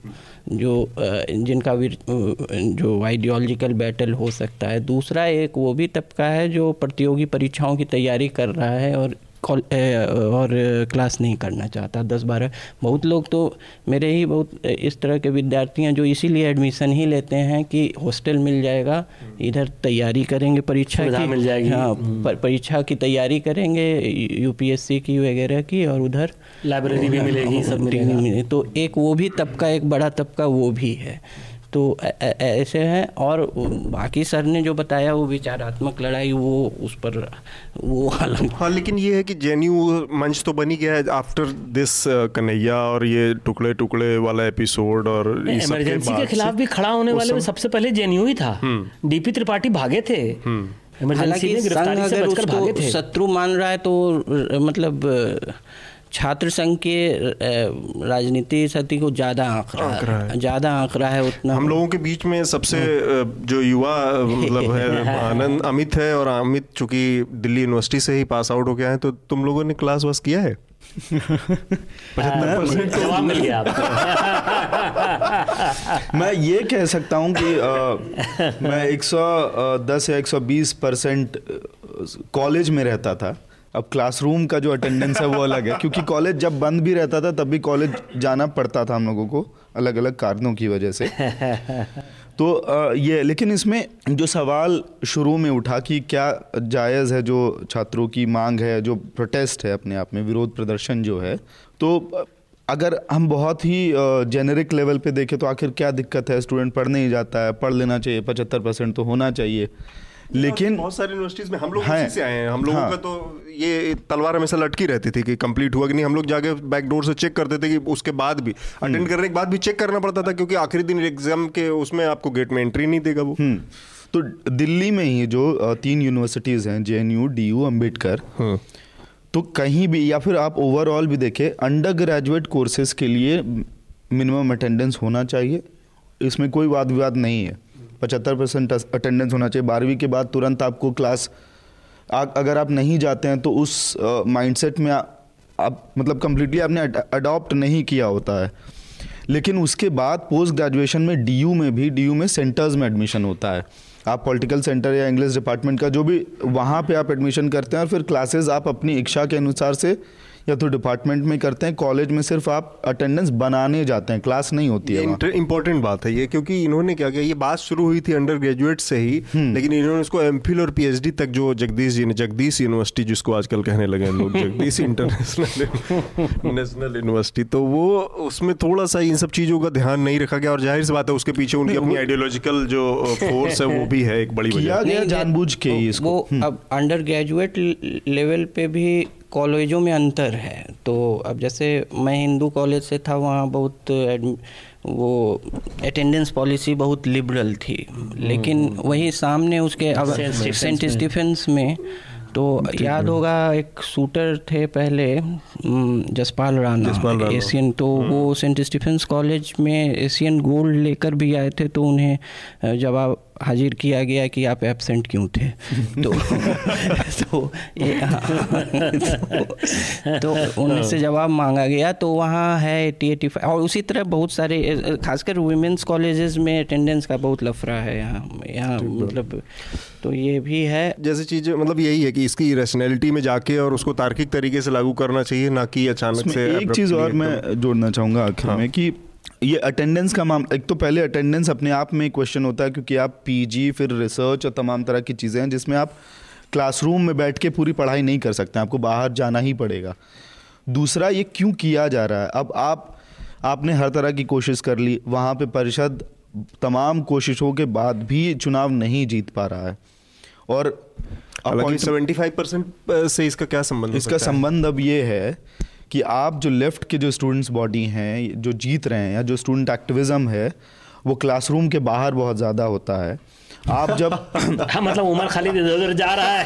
जो जिनका जो आइडियोलॉजिकल बैटल हो सकता है। दूसरा एक वो भी तबका है जो प्रतियोगी परीक्षाओं की तैयारी कर रहा है और और क्लास नहीं करना चाहता। दस बारह। बहुत लोग तो मेरे ही बहुत इस तरह के विद्यार्थी हैं जो इसीलिए एडमिशन ही लेते हैं कि हॉस्टल मिल जाएगा। इधर तैयारी करेंगे परीक्षा की। मिल जाएगी। हाँ हम्म। परीक्षा की तैयारी करेंगे यूपीएससी की वगैरह की और उधर लाइब्रेरी भी मिलेगी सब मिलेगी। तो एक वो भी तबका एक बड़ा तबका वो भी है। तो ऐसे हैं और बाकी सर ने जो बताया वो विचारात्मक लड़ाई वो उस पर वो अलग हाँ लेकिन ये है कि जेन्यू मंच तो बनी गया है आफ्टर दिस कन्हैया और ये टुकड़े टुकड़े वाला एपिसोड और इमरजेंसी के खिलाफ भी खड़ा होने वाले में सबसे पहले जेन्यू ही था हम्म। डीपी त्रिपाठी भागे थे हम्म। हालाँकि संघ अगर उसको शत्रु मान रहा है तो मतलब छात्र संघ के राजनीति सती को ज़्यादा आंक रहा है। ज़्यादा आंक रहा है उतना। हम लोगों के बीच में सबसे जो युवा मतलब है आनंद अमित है और अमित चूँकि दिल्ली यूनिवर्सिटी से ही पास आउट हो गया है तो तुम लोगों ने क्लास वास किया है? जवाब मिल गया मैं ये कह सकता हूँ कि आ, मैं 110 या 120 परसेंट कॉलेज में रहता था। अब क्लासरूम का जो अटेंडेंस है वो अलग है क्योंकि कॉलेज जब बंद भी रहता था तब भी कॉलेज जाना पड़ता था हम लोगों को अलग अलग कारणों की वजह से। तो ये लेकिन इसमें जो सवाल शुरू में उठा कि क्या जायज़ है जो छात्रों की मांग है जो प्रोटेस्ट है अपने आप में विरोध प्रदर्शन जो है तो अगर हम बहुत ही जेनेरिक लेवल पे देखें तो आखिर क्या दिक्कत है? स्टूडेंट पढ़ नहीं जाता है पढ़ लेना चाहिए पचहत्तर परसेंट तो होना चाहिए। लेकिन बहुत सारी यूनिवर्सिटीज में हम लोग हाँ, से आए हैं। हम लोगों हाँ, का तो ये तलवार हमेशा लटकी रहती थी कि कंप्लीट हुआ कि नहीं। हम लोग जाके बैक डोर से चेक करते थे कि उसके बाद भी अटेंड हम्म। करने के बाद भी चेक करना पड़ता था क्योंकि आखिरी दिन एग्ज़ाम के उसमें आपको गेट में एंट्री नहीं देगा वो। हम्म। तो दिल्ली में ही जो तीन यूनिवर्सिटीज़ हैं J N U D U Ambedkar तो कहीं भी या फिर आप ओवरऑल भी देखें अंडर ग्रेजुएट कोर्सेज के लिए मिनिमम अटेंडेंस होना चाहिए। इसमें कोई वाद विवाद नहीं है। पचहत्तर परसेंट अटेंडेंस होना चाहिए। बारहवीं के बाद तुरंत आपको क्लास आ, अगर आप नहीं जाते हैं तो उस माइंडसेट में आ, आप मतलब कम्प्लीटली आपने अडॉप्ट नहीं किया होता है। लेकिन उसके बाद पोस्ट ग्रेजुएशन में डीयू में भी डीयू में सेंटर्स में एडमिशन होता है। आप पॉलिटिकल सेंटर या इंग्लिश डिपार्टमेंट का जो भी वहाँ पे आप एडमिशन करते हैं और फिर क्लासेस आप अपनी इच्छा के अनुसार से या तो डिपार्टमेंट में करते हैं कॉलेज में सिर्फ़ आप अटेंडेंस बनाने जाते हैं क्लास नहीं होती है इंपॉर्टेंट बात है ये क्योंकि इन्होंने क्या किया ये बात शुरू हुई थी अंडर ग्रेजुएट से ही हम्म। लेकिन इन्होंने उसको एम और पीएचडी तक जो जगदीश जी ने जगदीश यूनिवर्सिटी जिसको आजकल कहने लगे हैं लोग जगदीश इंटरनेशनल नेशनल यूनिवर्सिटी तो वो उसमें थोड़ा सा इन सब चीज़ों का ध्यान नहीं रखा गया और ज़ाहिर सी बात है उसके पीछे उनकी अपनी आइडियोलॉजिकल जो फोर्स है वो भी है एक बड़ी वजह जानबूझ के वो हम्म। अब अंडर ग्रेजुएट लेवल पे भी कॉलेजों में अंतर है। तो अब जैसे मैं हिंदू कॉलेज से था वहाँ बहुत वो अटेंडेंस पॉलिसी बहुत लिबरल थी। लेकिन हम्म। वही सामने उसके अब सेंट स्टीफेंस में। तो याद होगा एक शूटर थे पहले जसपाल राणा। एशियन तो हम्म। वो सेंट स्टीफेंस कॉलेज में एशियन गोल्ड लेकर भी आए थे तो उन्हें जवाब हाजिर किया गया कि आप एबसेंट क्यों थे? तो तो, ये, तो तो उनसे जवाब मांगा गया तो वहाँ है एटी एटी और उसी तरह बहुत सारे खासकर वुमेंस कॉलेजेस में अटेंडेंस का बहुत लफड़ा है यहाँ यहाँ मतलब तो ये भी है। जैसे चीज़ मतलब यही है कि इसकी रेशनैलिटी में जाके और उसको तार्किक तरीके से लागू करना चाहिए ना कि अचानक से एक चीज़ और मैं जोड़ना चाहूँगा आखिर हाँ। में कि ये अटेंडेंस का मामला एक तो पहले अटेंडेंस अपने आप में क्वेश्चन होता है क्योंकि आप पीजी फिर रिसर्च और तमाम तरह की चीज़ें हैं जिसमें आप क्लासरूम में बैठ के पूरी पढ़ाई नहीं कर सकते आपको बाहर जाना ही पड़ेगा। दूसरा ये क्यों किया जा रहा है? अब आप आपने हर तरह की कोशिश कर ली वहाँ पे परिषद तमाम कोशिशों के बाद भी चुनाव नहीं जीत पा रहा है। और सेवेंटी फाइव परसेंट से इसका क्या संबंध इसका संबंध अब ये है कि आप जो लेफ़्ट के जो स्टूडेंट्स बॉडी हैं जो जीत रहे हैं या जो स्टूडेंट एक्टिविज्म है वो क्लासरूम के बाहर बहुत ज़्यादा होता है। आप जब हाँ मतलब उमर खालिद इधर उधर जा रहा है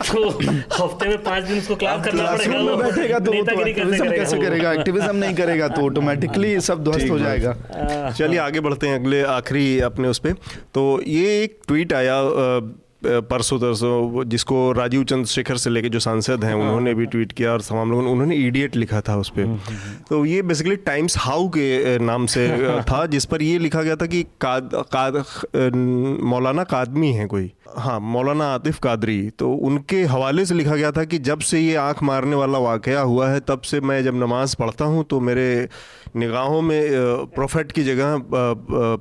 तो हफ़्ते में पाँच दिन उसको क्लास करना पड़ेगा में बैठेगा तो, तो एक्टिविज्म कैसे करेगा? एक्टिविज्म नहीं करेगा तो ऑटोमेटिकली सब ध्वस्त हो जाएगा। चलिए आगे बढ़ते हैं अगले आखिरी अपने उस पर तो ये एक ट्वीट आया परसों तरसों जिसको राजीव चंद्रशेखर से लेके जो सांसद हैं उन्होंने भी ट्वीट किया और तमाम लोगों ने उन्होंने ईडियट लिखा था उस पर हम्म, हम्म, हम्म। तो ये बेसिकली टाइम्स हाउ के नाम से था जिस पर ये लिखा गया था कि काद, काद मौलाना कादमी है कोई। हाँ मौलाना आतिफ कादरी तो उनके हवाले से लिखा गया था कि जब से ये आँख मारने वाला वाक़ हुआ है, तब से मैं जब नमाज़ पढ़ता हूँ तो मेरे निगाहों में प्रोफेट की जगह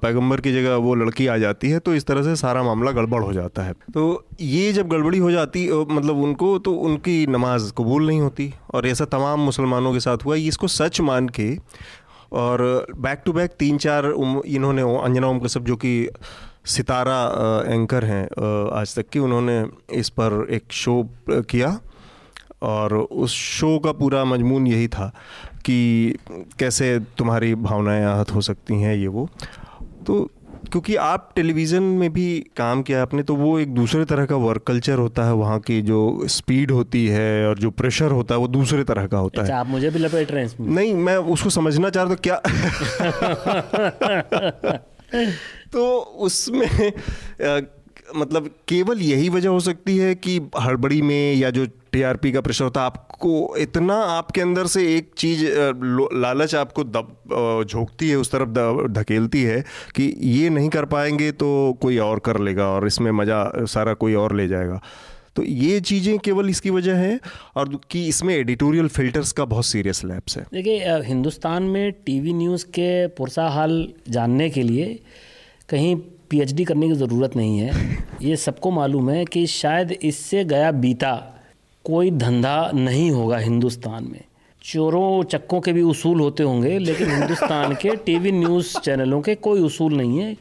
पैगंबर की जगह वो लड़की आ जाती है तो इस तरह से सारा मामला गड़बड़ हो जाता है। तो ये जब गड़बड़ी हो जाती मतलब उनको तो उनकी नमाज़ कबूल नहीं होती, और ऐसा तमाम मुसलमानों के साथ हुआ। इसको सच मान के, और बैक टू बैक तीन चार इन्होंने अंजना ओम कसब जो कि सितारा एंकर हैं। आज तक की उन्होंने इस पर एक शो किया और उस शो का पूरा मजमून यही था कि कैसे तुम्हारी भावनाएँ आहत हो सकती हैं ये वो। तो क्योंकि आप टेलीविज़न में भी काम किया आपने तो वो एक दूसरे तरह का वर्क कल्चर होता है वहाँ की जो स्पीड होती है और जो प्रेशर होता है वो दूसरे तरह का होता अच्छा, है। आप मुझे भी लपेट रहे हैं नहीं मैं उसको समझना चाह रहा तो क्या? तो उसमें मतलब केवल यही वजह हो सकती है कि हड़बड़ी में या जो टीआरपी का प्रेशर होता है, आपको इतना आपके अंदर से एक चीज़ लालच आपको दब झोंकती है, उस तरफ़ धकेलती है कि ये नहीं कर पाएँगे तो कोई और कर लेगा और इसमें मज़ा, सारा कोई और ले जाएगा। तो ये चीज़ें केवल इसकी वजह है और कि इसमें एडिटोरियल फिल्टर्स का बहुत सीरियस लैप्स है। देखिए हिंदुस्तान में टीवी न्यूज़ के पुरसा हाल जानने के लिए कहीं पीएचडी करने की ज़रूरत नहीं है। ये सबको मालूम है कि शायद इससे गया बीता कोई धंधा नहीं होगा हिंदुस्तान में। चोरों चक्कों के भी उसूल होते होंगे लेकिन हिंदुस्तान के टीवी न्यूज़ चैनलों के कोई उसूल नहीं है।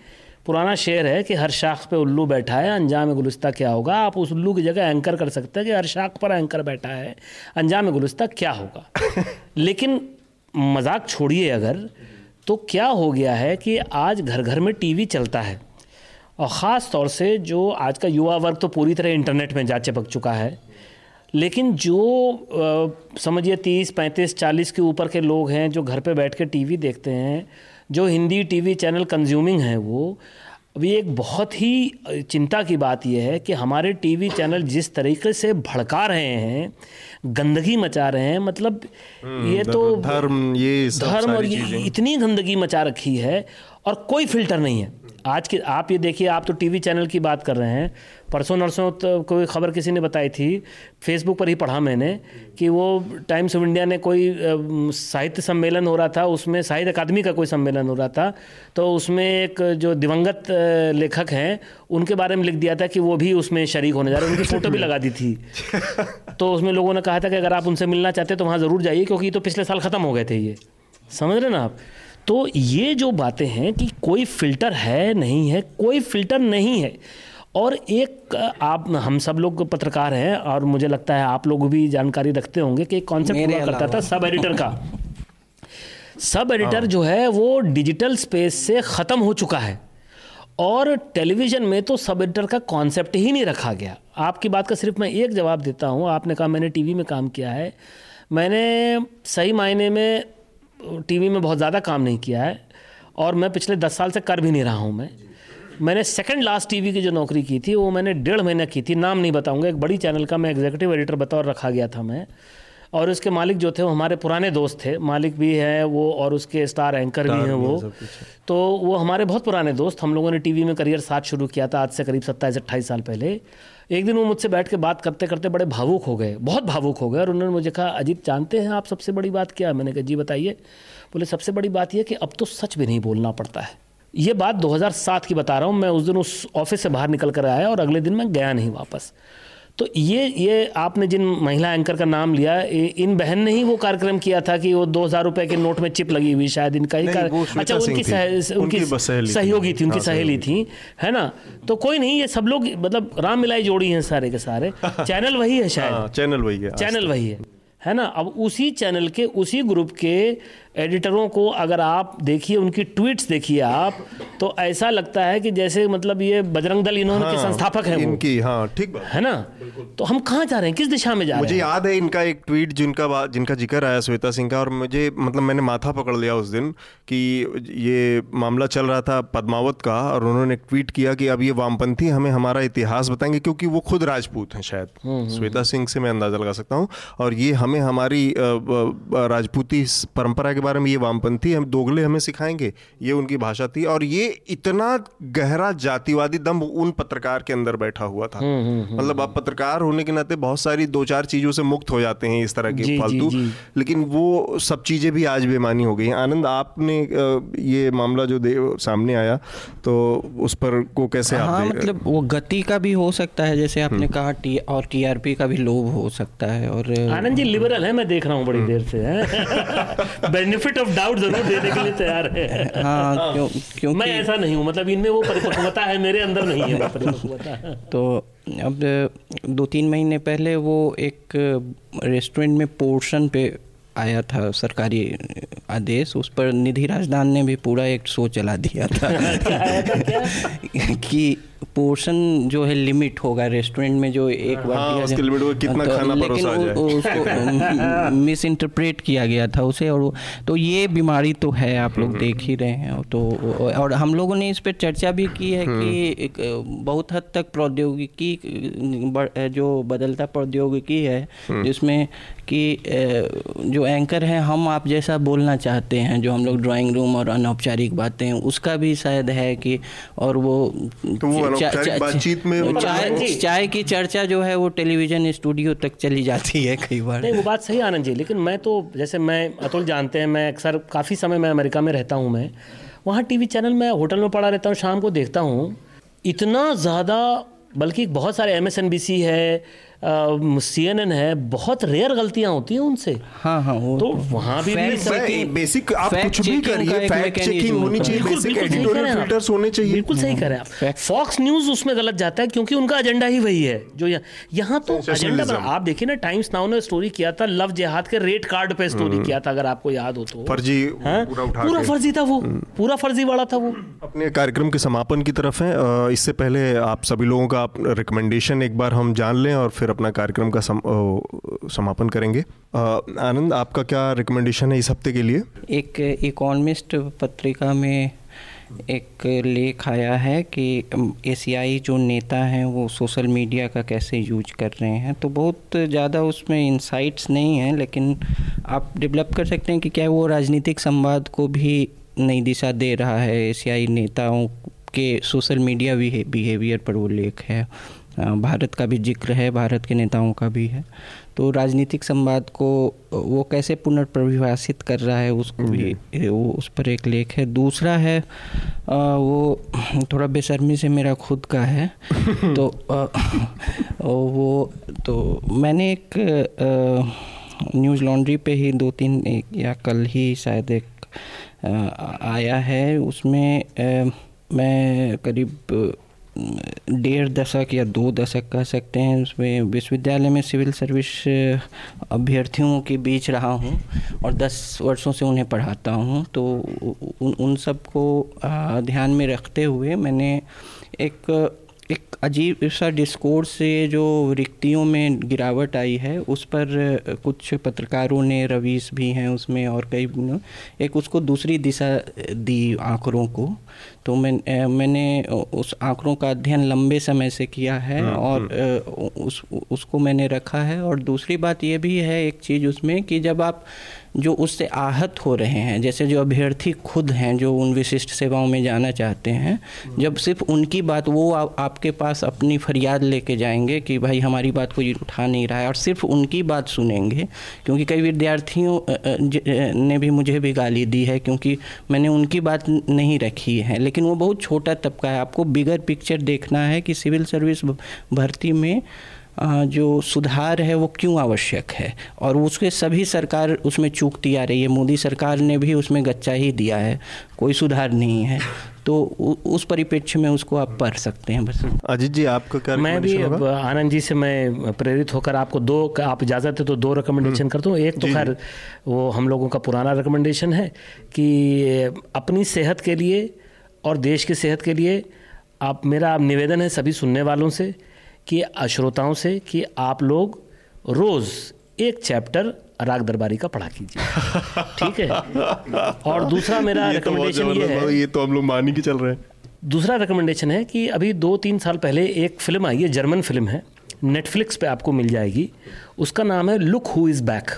पुराना शेर है कि हर शाख पे उल्लू बैठा है अंजाम गुलस्ता क्या होगा? आप उस उल्लू की जगह एंकर कर सकते हैं कि हर शाख पर एंकर बैठा है अंजाम गुलस्ता क्या होगा? लेकिन मज़ाक छोड़िए अगर तो क्या हो गया है कि आज घर घर में टीवी चलता है? और ख़ास तौर से जो आज का युवा वर्ग तो पूरी तरह इंटरनेट में जा चिपक चुका है। लेकिन जो समझिए तीस, पैंतीस, चालीस के ऊपर के लोग हैं जो घर पे बैठ के टीवी देखते हैं, जो हिंदी टीवी चैनल कंज्यूमिंग है वो अभी एक बहुत ही चिंता की बात यह है कि हमारे टीवी चैनल जिस तरीके से भड़का रहे हैं गंदगी मचा रहे हैं मतलब हम्म, ये तो धर्म ये धर्म और ये इतनी गंदगी मचा रखी है और कोई फ़िल्टर नहीं है। आज के आप ये देखिए आप तो टीवी चैनल की बात कर रहे हैं। परसों नरसों तो कोई खबर किसी ने बताई थी फेसबुक पर ही पढ़ा मैंने कि वो टाइम्स ऑफ़ इंडिया ने कोई साहित्य सम्मेलन हो रहा था उसमें साहित्य अकादमी का कोई सम्मेलन हो रहा था तो उसमें एक जो दिवंगत लेखक हैं उनके बारे में लिख दिया था कि वो भी उसमें शरीक होने जा रहे हैं। उनकी फ़ोटो भी लगा दी थी। तो उसमें लोगों ने कहा था कि अगर आप उनसे मिलना चाहते तो वहाँ ज़रूर जाइए क्योंकि ये तो पिछले साल ख़त्म हो गए थे ये। समझ रहे ना आप? तो ये जो बातें हैं कि कोई फ़िल्टर है नहीं है कोई फ़िल्टर नहीं है। और एक आप हम सब लोग पत्रकार हैं और मुझे लगता है आप लोग भी जानकारी रखते होंगे कि एक कॉन्सेप्ट हुआ करता था सब एडिटर का। सब एडिटर हाँ। जो है वो डिजिटल स्पेस से ख़त्म हो चुका है। और टेलीविज़न में तो सब एडिटर का कॉन्सेप्ट ही नहीं रखा गया। आपकी बात का सिर्फ़ मैं एक जवाब देता हूँ। आपने कहा मैंने टीवी में काम किया है। मैंने सही मायने में टीवी में बहुत ज़्यादा काम नहीं किया है और मैं पिछले दस साल से कर भी नहीं रहा हूँ मैं। मैंने सेकंड लास्ट टीवी की जो नौकरी की थी, वो मैंने डेढ़ महीना की थी। नाम नहीं बताऊँगा, एक बड़ी चैनल का मैं एग्जीक्यूटिव एडिटर बतौर रखा गया था मैं। और उसके मालिक जो थे वो हमारे पुराने दोस्त थे। मालिक भी है वो और उसके स्टार एंकर भी हैं वो। तो वो हमारे बहुत पुराने दोस्त। हम लोगों ने टीवी में करियर साथ शुरू किया था आज से करीब सत्ताईस अट्ठाईस साल पहले। एक दिन वो मुझसे बैठ के बात करते करते बड़े भावुक हो गए। बहुत भावुक हो गए और उन्होंने मुझे कहा अजीत जानते हैं आप सबसे बड़ी बात क्या? है मैंने कहा जी बताइए। बोले सबसे बड़ी बात यह कि अब तो सच भी नहीं बोलना पड़ता है। ये बात 2007 की बता रहा हूँ। मैं उस दिन उस ऑफ़िस से बाहर निकल कर आया और अगले दिन मैं गया नहीं वापस। तो ये ये आपने जिन महिला एंकर का नाम लिया इन बहन ने ही वो कार्यक्रम किया था कि वो दो हज़ार रुपए के नोट में चिप लगी हुई शायद इनका ही अच्छा उनकी सह, उनकी सहयोगी थी उनकी हाँ, सहेली थी है ना? तो कोई नहीं ये सब लोग मतलब राम मिलाई जोड़ी हैं सारे के सारे। चैनल वही है शायद। चैनल वही है चैनल वही है है ना? अब उसी चैनल के उसी ग्रुप के एडिटरों को अगर आप देखिए उनकी ट्वीट्स देखिए आप तो ऐसा लगता है कि जैसे मतलब ये बजरंग दल इन्होंने हाँ, के संस्थापक हैं इनकी हाँ ठीक है ना? तो हम कहाँ जा रहे हैं? किस दिशा में जा रहे हैं? मुझे याद है इनका एक ट्वीट जिनका जिनका ज़िक्र आया श्वेता सिंह का और मुझे मतलब मैंने माथा पकड़ लिया उस दिन कि ये मामला चल रहा था पद्मावत का और उन्होंने ट्वीट किया कि अब ये वामपंथी हमें हमारा इतिहास बताएँगे क्योंकि वो खुद राजपूत हैं शायद। हम्म, हम्म, श्वेता। सिंह से मैं अंदाज़ा लगा सकता हूँ। और ये हमें हमारी राजपूती परंपरा के बारे में ये वामपंथी हम दोगले हमें सिखाएँगे ये उनकी भाषा थी और ये इतना गहरा जातिवादी दम उन पत्रकार के अंदर बैठा हुआ था। हम्म, हम्म, हम्म, मतलब आप पत्रकार होने के नाते बहुत सारी दो चार चीज़ों से मुक्त हो जाते हैं इस तरह के फालतू। लेकिन वो सब चीज़ें भी आज बेमानी हो गई हैं। आनंद आपने ये मामला जो दे सामने आया तो उस पर को कैसे हाँ, आप मतलब वो गति का भी हो सकता है जैसे आपने कहा टी और टीआरपी का भी लोभ हो सकता है और आनंद जी लिबरल है मैं देख रहा हूँ बड़ी देर से बेनिफिट ऑफ़ डाउट ज़रूर देने के लिए तैयार है। हाँ क्यों क्योंकि मैं ऐसा नहीं हूँ मतलब इनमें वो परिपक्वता है मेरे अंदर नहीं है परिपक्वता। तो अब दो तीन महीने पहले वो एक रेस्टोरेंट में पोर्शन पे आया था सरकारी आदेश। उस पर निधि राजदान ने भी पूरा एक शो चला दिया था। कि पोर्शन जो है लिमिट होगा रेस्टोरेंट में जो एक बार हाँ, उसकी लिमिट वो कितना तो, खाना लेकिन वो, उसको मिस इंटरप्रेट किया गया था उसे और तो ये बीमारी तो है आप लोग हम्म। देख ही रहे हैं तो और हम लोगों ने इस पर चर्चा भी की है कि हम्म। बहुत हद तक प्रौद्योगिकी जो बदलता प्रौद्योगिकी है हम्म। जिसमें कि जो एंकर हैं हम आप जैसा बोलना चाहते हैं जो हम लोग ड्राइंग रूम और अनौपचारिक बातें उसका भी शायद है कि और वो तो वो बातचीत में चाय चाय की चर्चा जो है वो टेलीविज़न स्टूडियो तक चली जाती है कई बार। नहीं वो बात सही आनंद जी लेकिन मैं तो जैसे मैं अतुल जानते हैं मैं अक्सर काफ़ी समय मैं अमेरिका में रहता हूँ मैं। वहाँ टीवी चैनल मैं होटल में पड़ा रहता हूँ शाम को देखता हूँ। इतना ज़्यादा बल्कि बहुत सारे एमएसएनबीसी है सी एन एन है बहुत रेयर गलतियाँ होती हैं उनसे। हाँ हाँ वो तो वहाँ भी बेसिक आप कुछ भी करिए फैक्ट चेकिंग होनी चाहिए बेसिक एडिटोरियल फिल्टर्स होने चाहिए। बिल्कुल सही हैं आप। फॉक्स न्यूज़ उसमें गलत जाता है क्योंकि उनका एजेंडा ही वही है जो यहाँ तो एजेंडा आप देखिए ना टाइम्स नाउ ने स्टोरी किया था लव जिहाद के रेट कार्ड पे स्टोरी हम्म। किया था अगर आपको याद हो तो। फर्जी पूरा फर्जी था वो। हम्म। पूरा फर्जी वाला था वो। अपने कार्यक्रम के समापन की तरफ़ है। इससे पहले आप सभी लोगों का रिकमेंडेशन एक बार हम जान लें और फिर अपना कार्यक्रम का सम, समापन करेंगे। आनंद आपका क्या रिकमेंडेशन है इस हफ़्ते के लिए? एक इकोनमिस्ट पत्रिका में एक लेख आया है कि एशियाई जो नेता हैं वो सोशल मीडिया का कैसे यूज़ कर रहे हैं। तो बहुत ज़्यादा उसमें इंसाइट्स नहीं हैं लेकिन आप डेवलप कर सकते हैं कि क्या वो राजनीतिक संवाद को भी नई दिशा दे रहा है। एशियाई नेताओं के सोशल मीडिया बिहेवियर पर वो लेख है। भारत का भी ज़िक्र है भारत के नेताओं का भी है। तो राजनीतिक संवाद को वो कैसे पुनर्परिभाषित कर रहा है उसको भी वो उस पर एक लेख है। दूसरा है वो थोड़ा बेशर्मी से मेरा खुद का है। तो वो तो मैंने एक न्यूज़ लॉन्ड्री पे ही दो तीन या कल ही शायद एक आया है। उसमें मैं करीब डेढ़ दशक या दो दशक कह सकते हैं, उसमें विश्वविद्यालय में सिविल सर्विस अभ्यर्थियों के बीच रहा हूँ और दस वर्षों से उन्हें पढ़ाता हूँ। तो उन उन सबको ध्यान में रखते हुए मैंने एक एक अजीब सा डिस्कोर्स से जो रिक्तियों में गिरावट आई है, उस पर कुछ पत्रकारों ने रवीस भी हैं उसमें और कई, एक उसको दूसरी दिशा दी आंकड़ों को। तो मैं मैंने उस आंकड़ों का अध्ययन लंबे समय से किया है हम्म, और हम्म। उस उसको मैंने रखा है और दूसरी बात ये भी है एक चीज़ उसमें कि जब आप जो उससे आहत हो रहे हैं जैसे जो अभ्यर्थी खुद हैं जो उन विशिष्ट सेवाओं में जाना चाहते हैं जब सिर्फ़ उनकी बात वो आ, आपके पास अपनी फरियाद लेके जाएँगे कि भाई हमारी बात कोई उठा नहीं रहा है और सिर्फ़ उनकी बात सुनेंगे क्योंकि कई विद्यार्थियों ने भी मुझे भी गाली दी है क्योंकि मैंने उनकी बात नहीं रखी है लेकिन वो बहुत छोटा तबका है। आपको बिगर पिक्चर देखना है कि सिविल सर्विस भर्ती में जो सुधार है वो क्यों आवश्यक है? और उसके सभी सरकार उसमें चूकती आ रही है। मोदी सरकार ने भी उसमें गच्चा ही दिया है। कोई सुधार नहीं है। तो उस परिप्रेक्ष्य में उसको आप पढ़ सकते हैं बस। अजीत जी आपको क्या मैं भी आनंद जी से मैं प्रेरित होकर आपको दो आप इजाज़त है तो दो रिकमेंडेशन हम्म। करता हूँ। एक तो खैर वो हम लोगों का पुराना रिकमेंडेशन है कि अपनी सेहत के लिए और देश की सेहत के लिए आप मेरा निवेदन है सभी सुनने वालों से कि श्रोताओं से कि आप लोग रोज़ एक चैप्टर राग दरबारी का पढ़ा कीजिए। ठीक है? और दूसरा मेरा रिकमेंडेशन ये, तो ये है। ये तो हम लोग मानी के चल रहे हैं। दूसरा रिकमेंडेशन है कि अभी दो तीन साल पहले एक फ़िल्म आई है जर्मन फ़िल्म है नेटफ्लिक्स पे आपको मिल जाएगी। उसका नाम है लुक हु इज़ बैक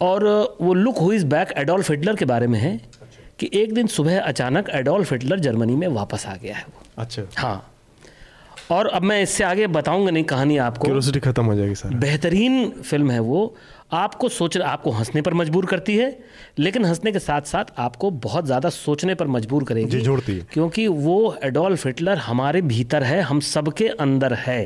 और वो look who is back Adolf Hitler के बारे में है कि एक दिन सुबह अचानक एडोल्फ हिटलर जर्मनी में वापस आ गया है वो। अच्छा। हाँ। और अब मैं इससे आगे बताऊँगा नहीं कहानी आपको। क्यूरोसिटी खत्म हो जाएगी सर। बेहतरीन फ़िल्म है वो। आपको सोच आपको हंसने पर मजबूर करती है लेकिन हंसने के साथ साथ आपको बहुत ज़्यादा सोचने पर मजबूर करेगी। जोड़ती है। क्योंकि वो एडोल्फ हिटलर हमारे भीतर है हम सबके अंदर है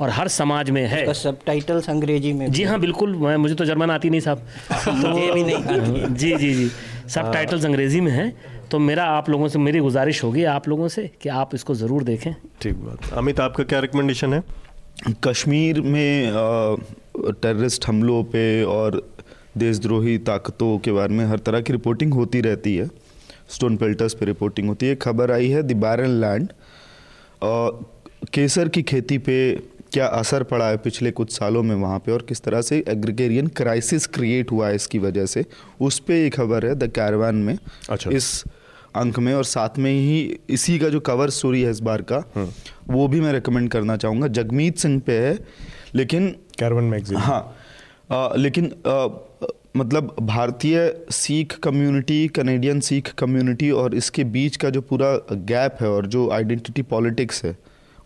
और हर समाज में है। सब टाइटल्स अंग्रेज़ी में जी हाँ। बिल्कुल मैं मुझे तो जर्मन आती नहीं साहब। तो भी नहीं जी जी जी। सब टाइटल्स अंग्रेज़ी में हैं। तो मेरा आप लोगों से मेरी गुजारिश होगी आप लोगों से कि आप इसको ज़रूर देखें। ठीक बात। अमित आपका क्या रिकमेंडेशन है? कश्मीर में टेररिस्ट हमलों पे और देशद्रोही ताकतों के बारे में हर तरह की रिपोर्टिंग होती रहती है। स्टोन पेल्टर्स पे रिपोर्टिंग होती है। खबर आई है द बैरन लैंड केसर की खेती पे क्या असर पड़ा है पिछले कुछ सालों में वहाँ पे और किस तरह से एग्रीगेरियन क्राइसिस क्रिएट हुआ है इसकी वजह से? उस पर एक खबर है द कैरवान में। अच्छा। इस अंक में और साथ में ही इसी का जो कवर स्टोरी है इस बार का हाँ। वो भी मैं रिकमेंड करना चाहूँगा। जगमीत सिंह पे है लेकिन कैरवन मैगजीन हाँ आ, लेकिन आ, मतलब भारतीय Sikh community Canadian Sikh community और इसके बीच का जो पूरा गैप है और जो आइडेंटिटी पॉलिटिक्स है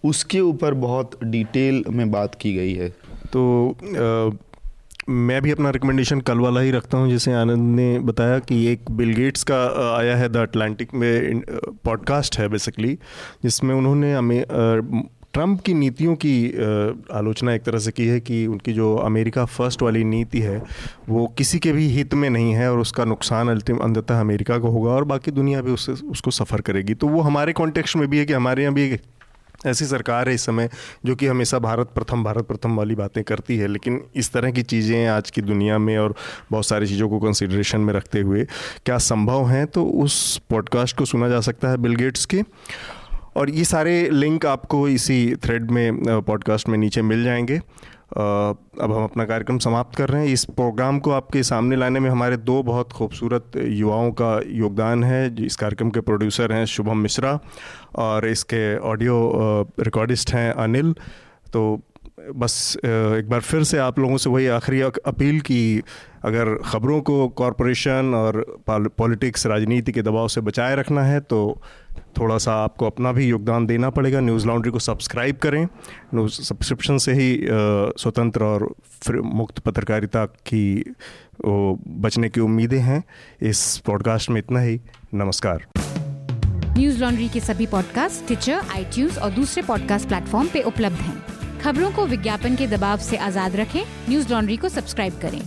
उसके ऊपर बहुत डिटेल में बात की गई है। तो आ, मैं भी अपना रिकमेंडेशन कल वाला ही रखता हूँ, जैसे आनंद ने बताया कि एक बिल गेट्स का आया है द अटलांटिक में पॉडकास्ट है बेसिकली जिसमें उन्होंने हमें ट्रंप की नीतियों की आलोचना एक तरह से की है कि उनकी जो अमेरिका फ़र्स्ट वाली नीति है, वो किसी के भी हित में नहीं है और उसका नुकसान अंतिम अंततः अमेरिका को होगा और बाकी दुनिया भी उससे उसको सफ़र करेगी। तो वो हमारे कॉन्टेक्स्ट में भी है कि हमारे यहाँ भी ऐसी सरकार है इस समय जो कि हमेशा भारत प्रथम भारत प्रथम वाली बातें करती है। लेकिन इस तरह की चीज़ें आज की दुनिया में और बहुत सारी चीज़ों को कंसिड्रेशन में रखते हुए क्या संभव हैं? तो उस पॉडकास्ट को सुना जा सकता है बिल गेट्स के। और ये सारे लिंक आपको इसी थ्रेड में पॉडकास्ट में नीचे मिल जाएँगे। अब हम अपना कार्यक्रम समाप्त कर रहे हैं। इस प्रोग्राम को आपके सामने लाने में हमारे दो बहुत खूबसूरत युवाओं का योगदान है। इस कार्यक्रम के प्रोड्यूसर हैं शुभम मिश्रा और इसके ऑडियो रिकॉर्डिस्ट हैं अनिल। तो बस एक बार फिर से आप लोगों से वही आखिरी अपील की अगर ख़बरों को कॉरपोरेशन और पॉलिटिक्स, राजनीति के दबाव से बचाए रखना है तो थोड़ा सा आपको अपना भी योगदान देना पड़ेगा। न्यूज़ लॉन्ड्री को सब्सक्राइब करें। सब्सक्रिप्शन से ही स्वतंत्र और मुक्त पत्रकारिता की बचने की उम्मीदें हैं। इस पॉडकास्ट में इतना ही। नमस्कार। न्यूज़ लॉन्ड्री के सभी पॉडकास्ट ट्विटर आई और दूसरे पॉडकास्ट प्लेटफॉर्म पे उपलब्ध हैं। खबरों को विज्ञापन के दबाव से आज़ाद रखें। न्यूज़ लॉन्ड्री को सब्सक्राइब करें।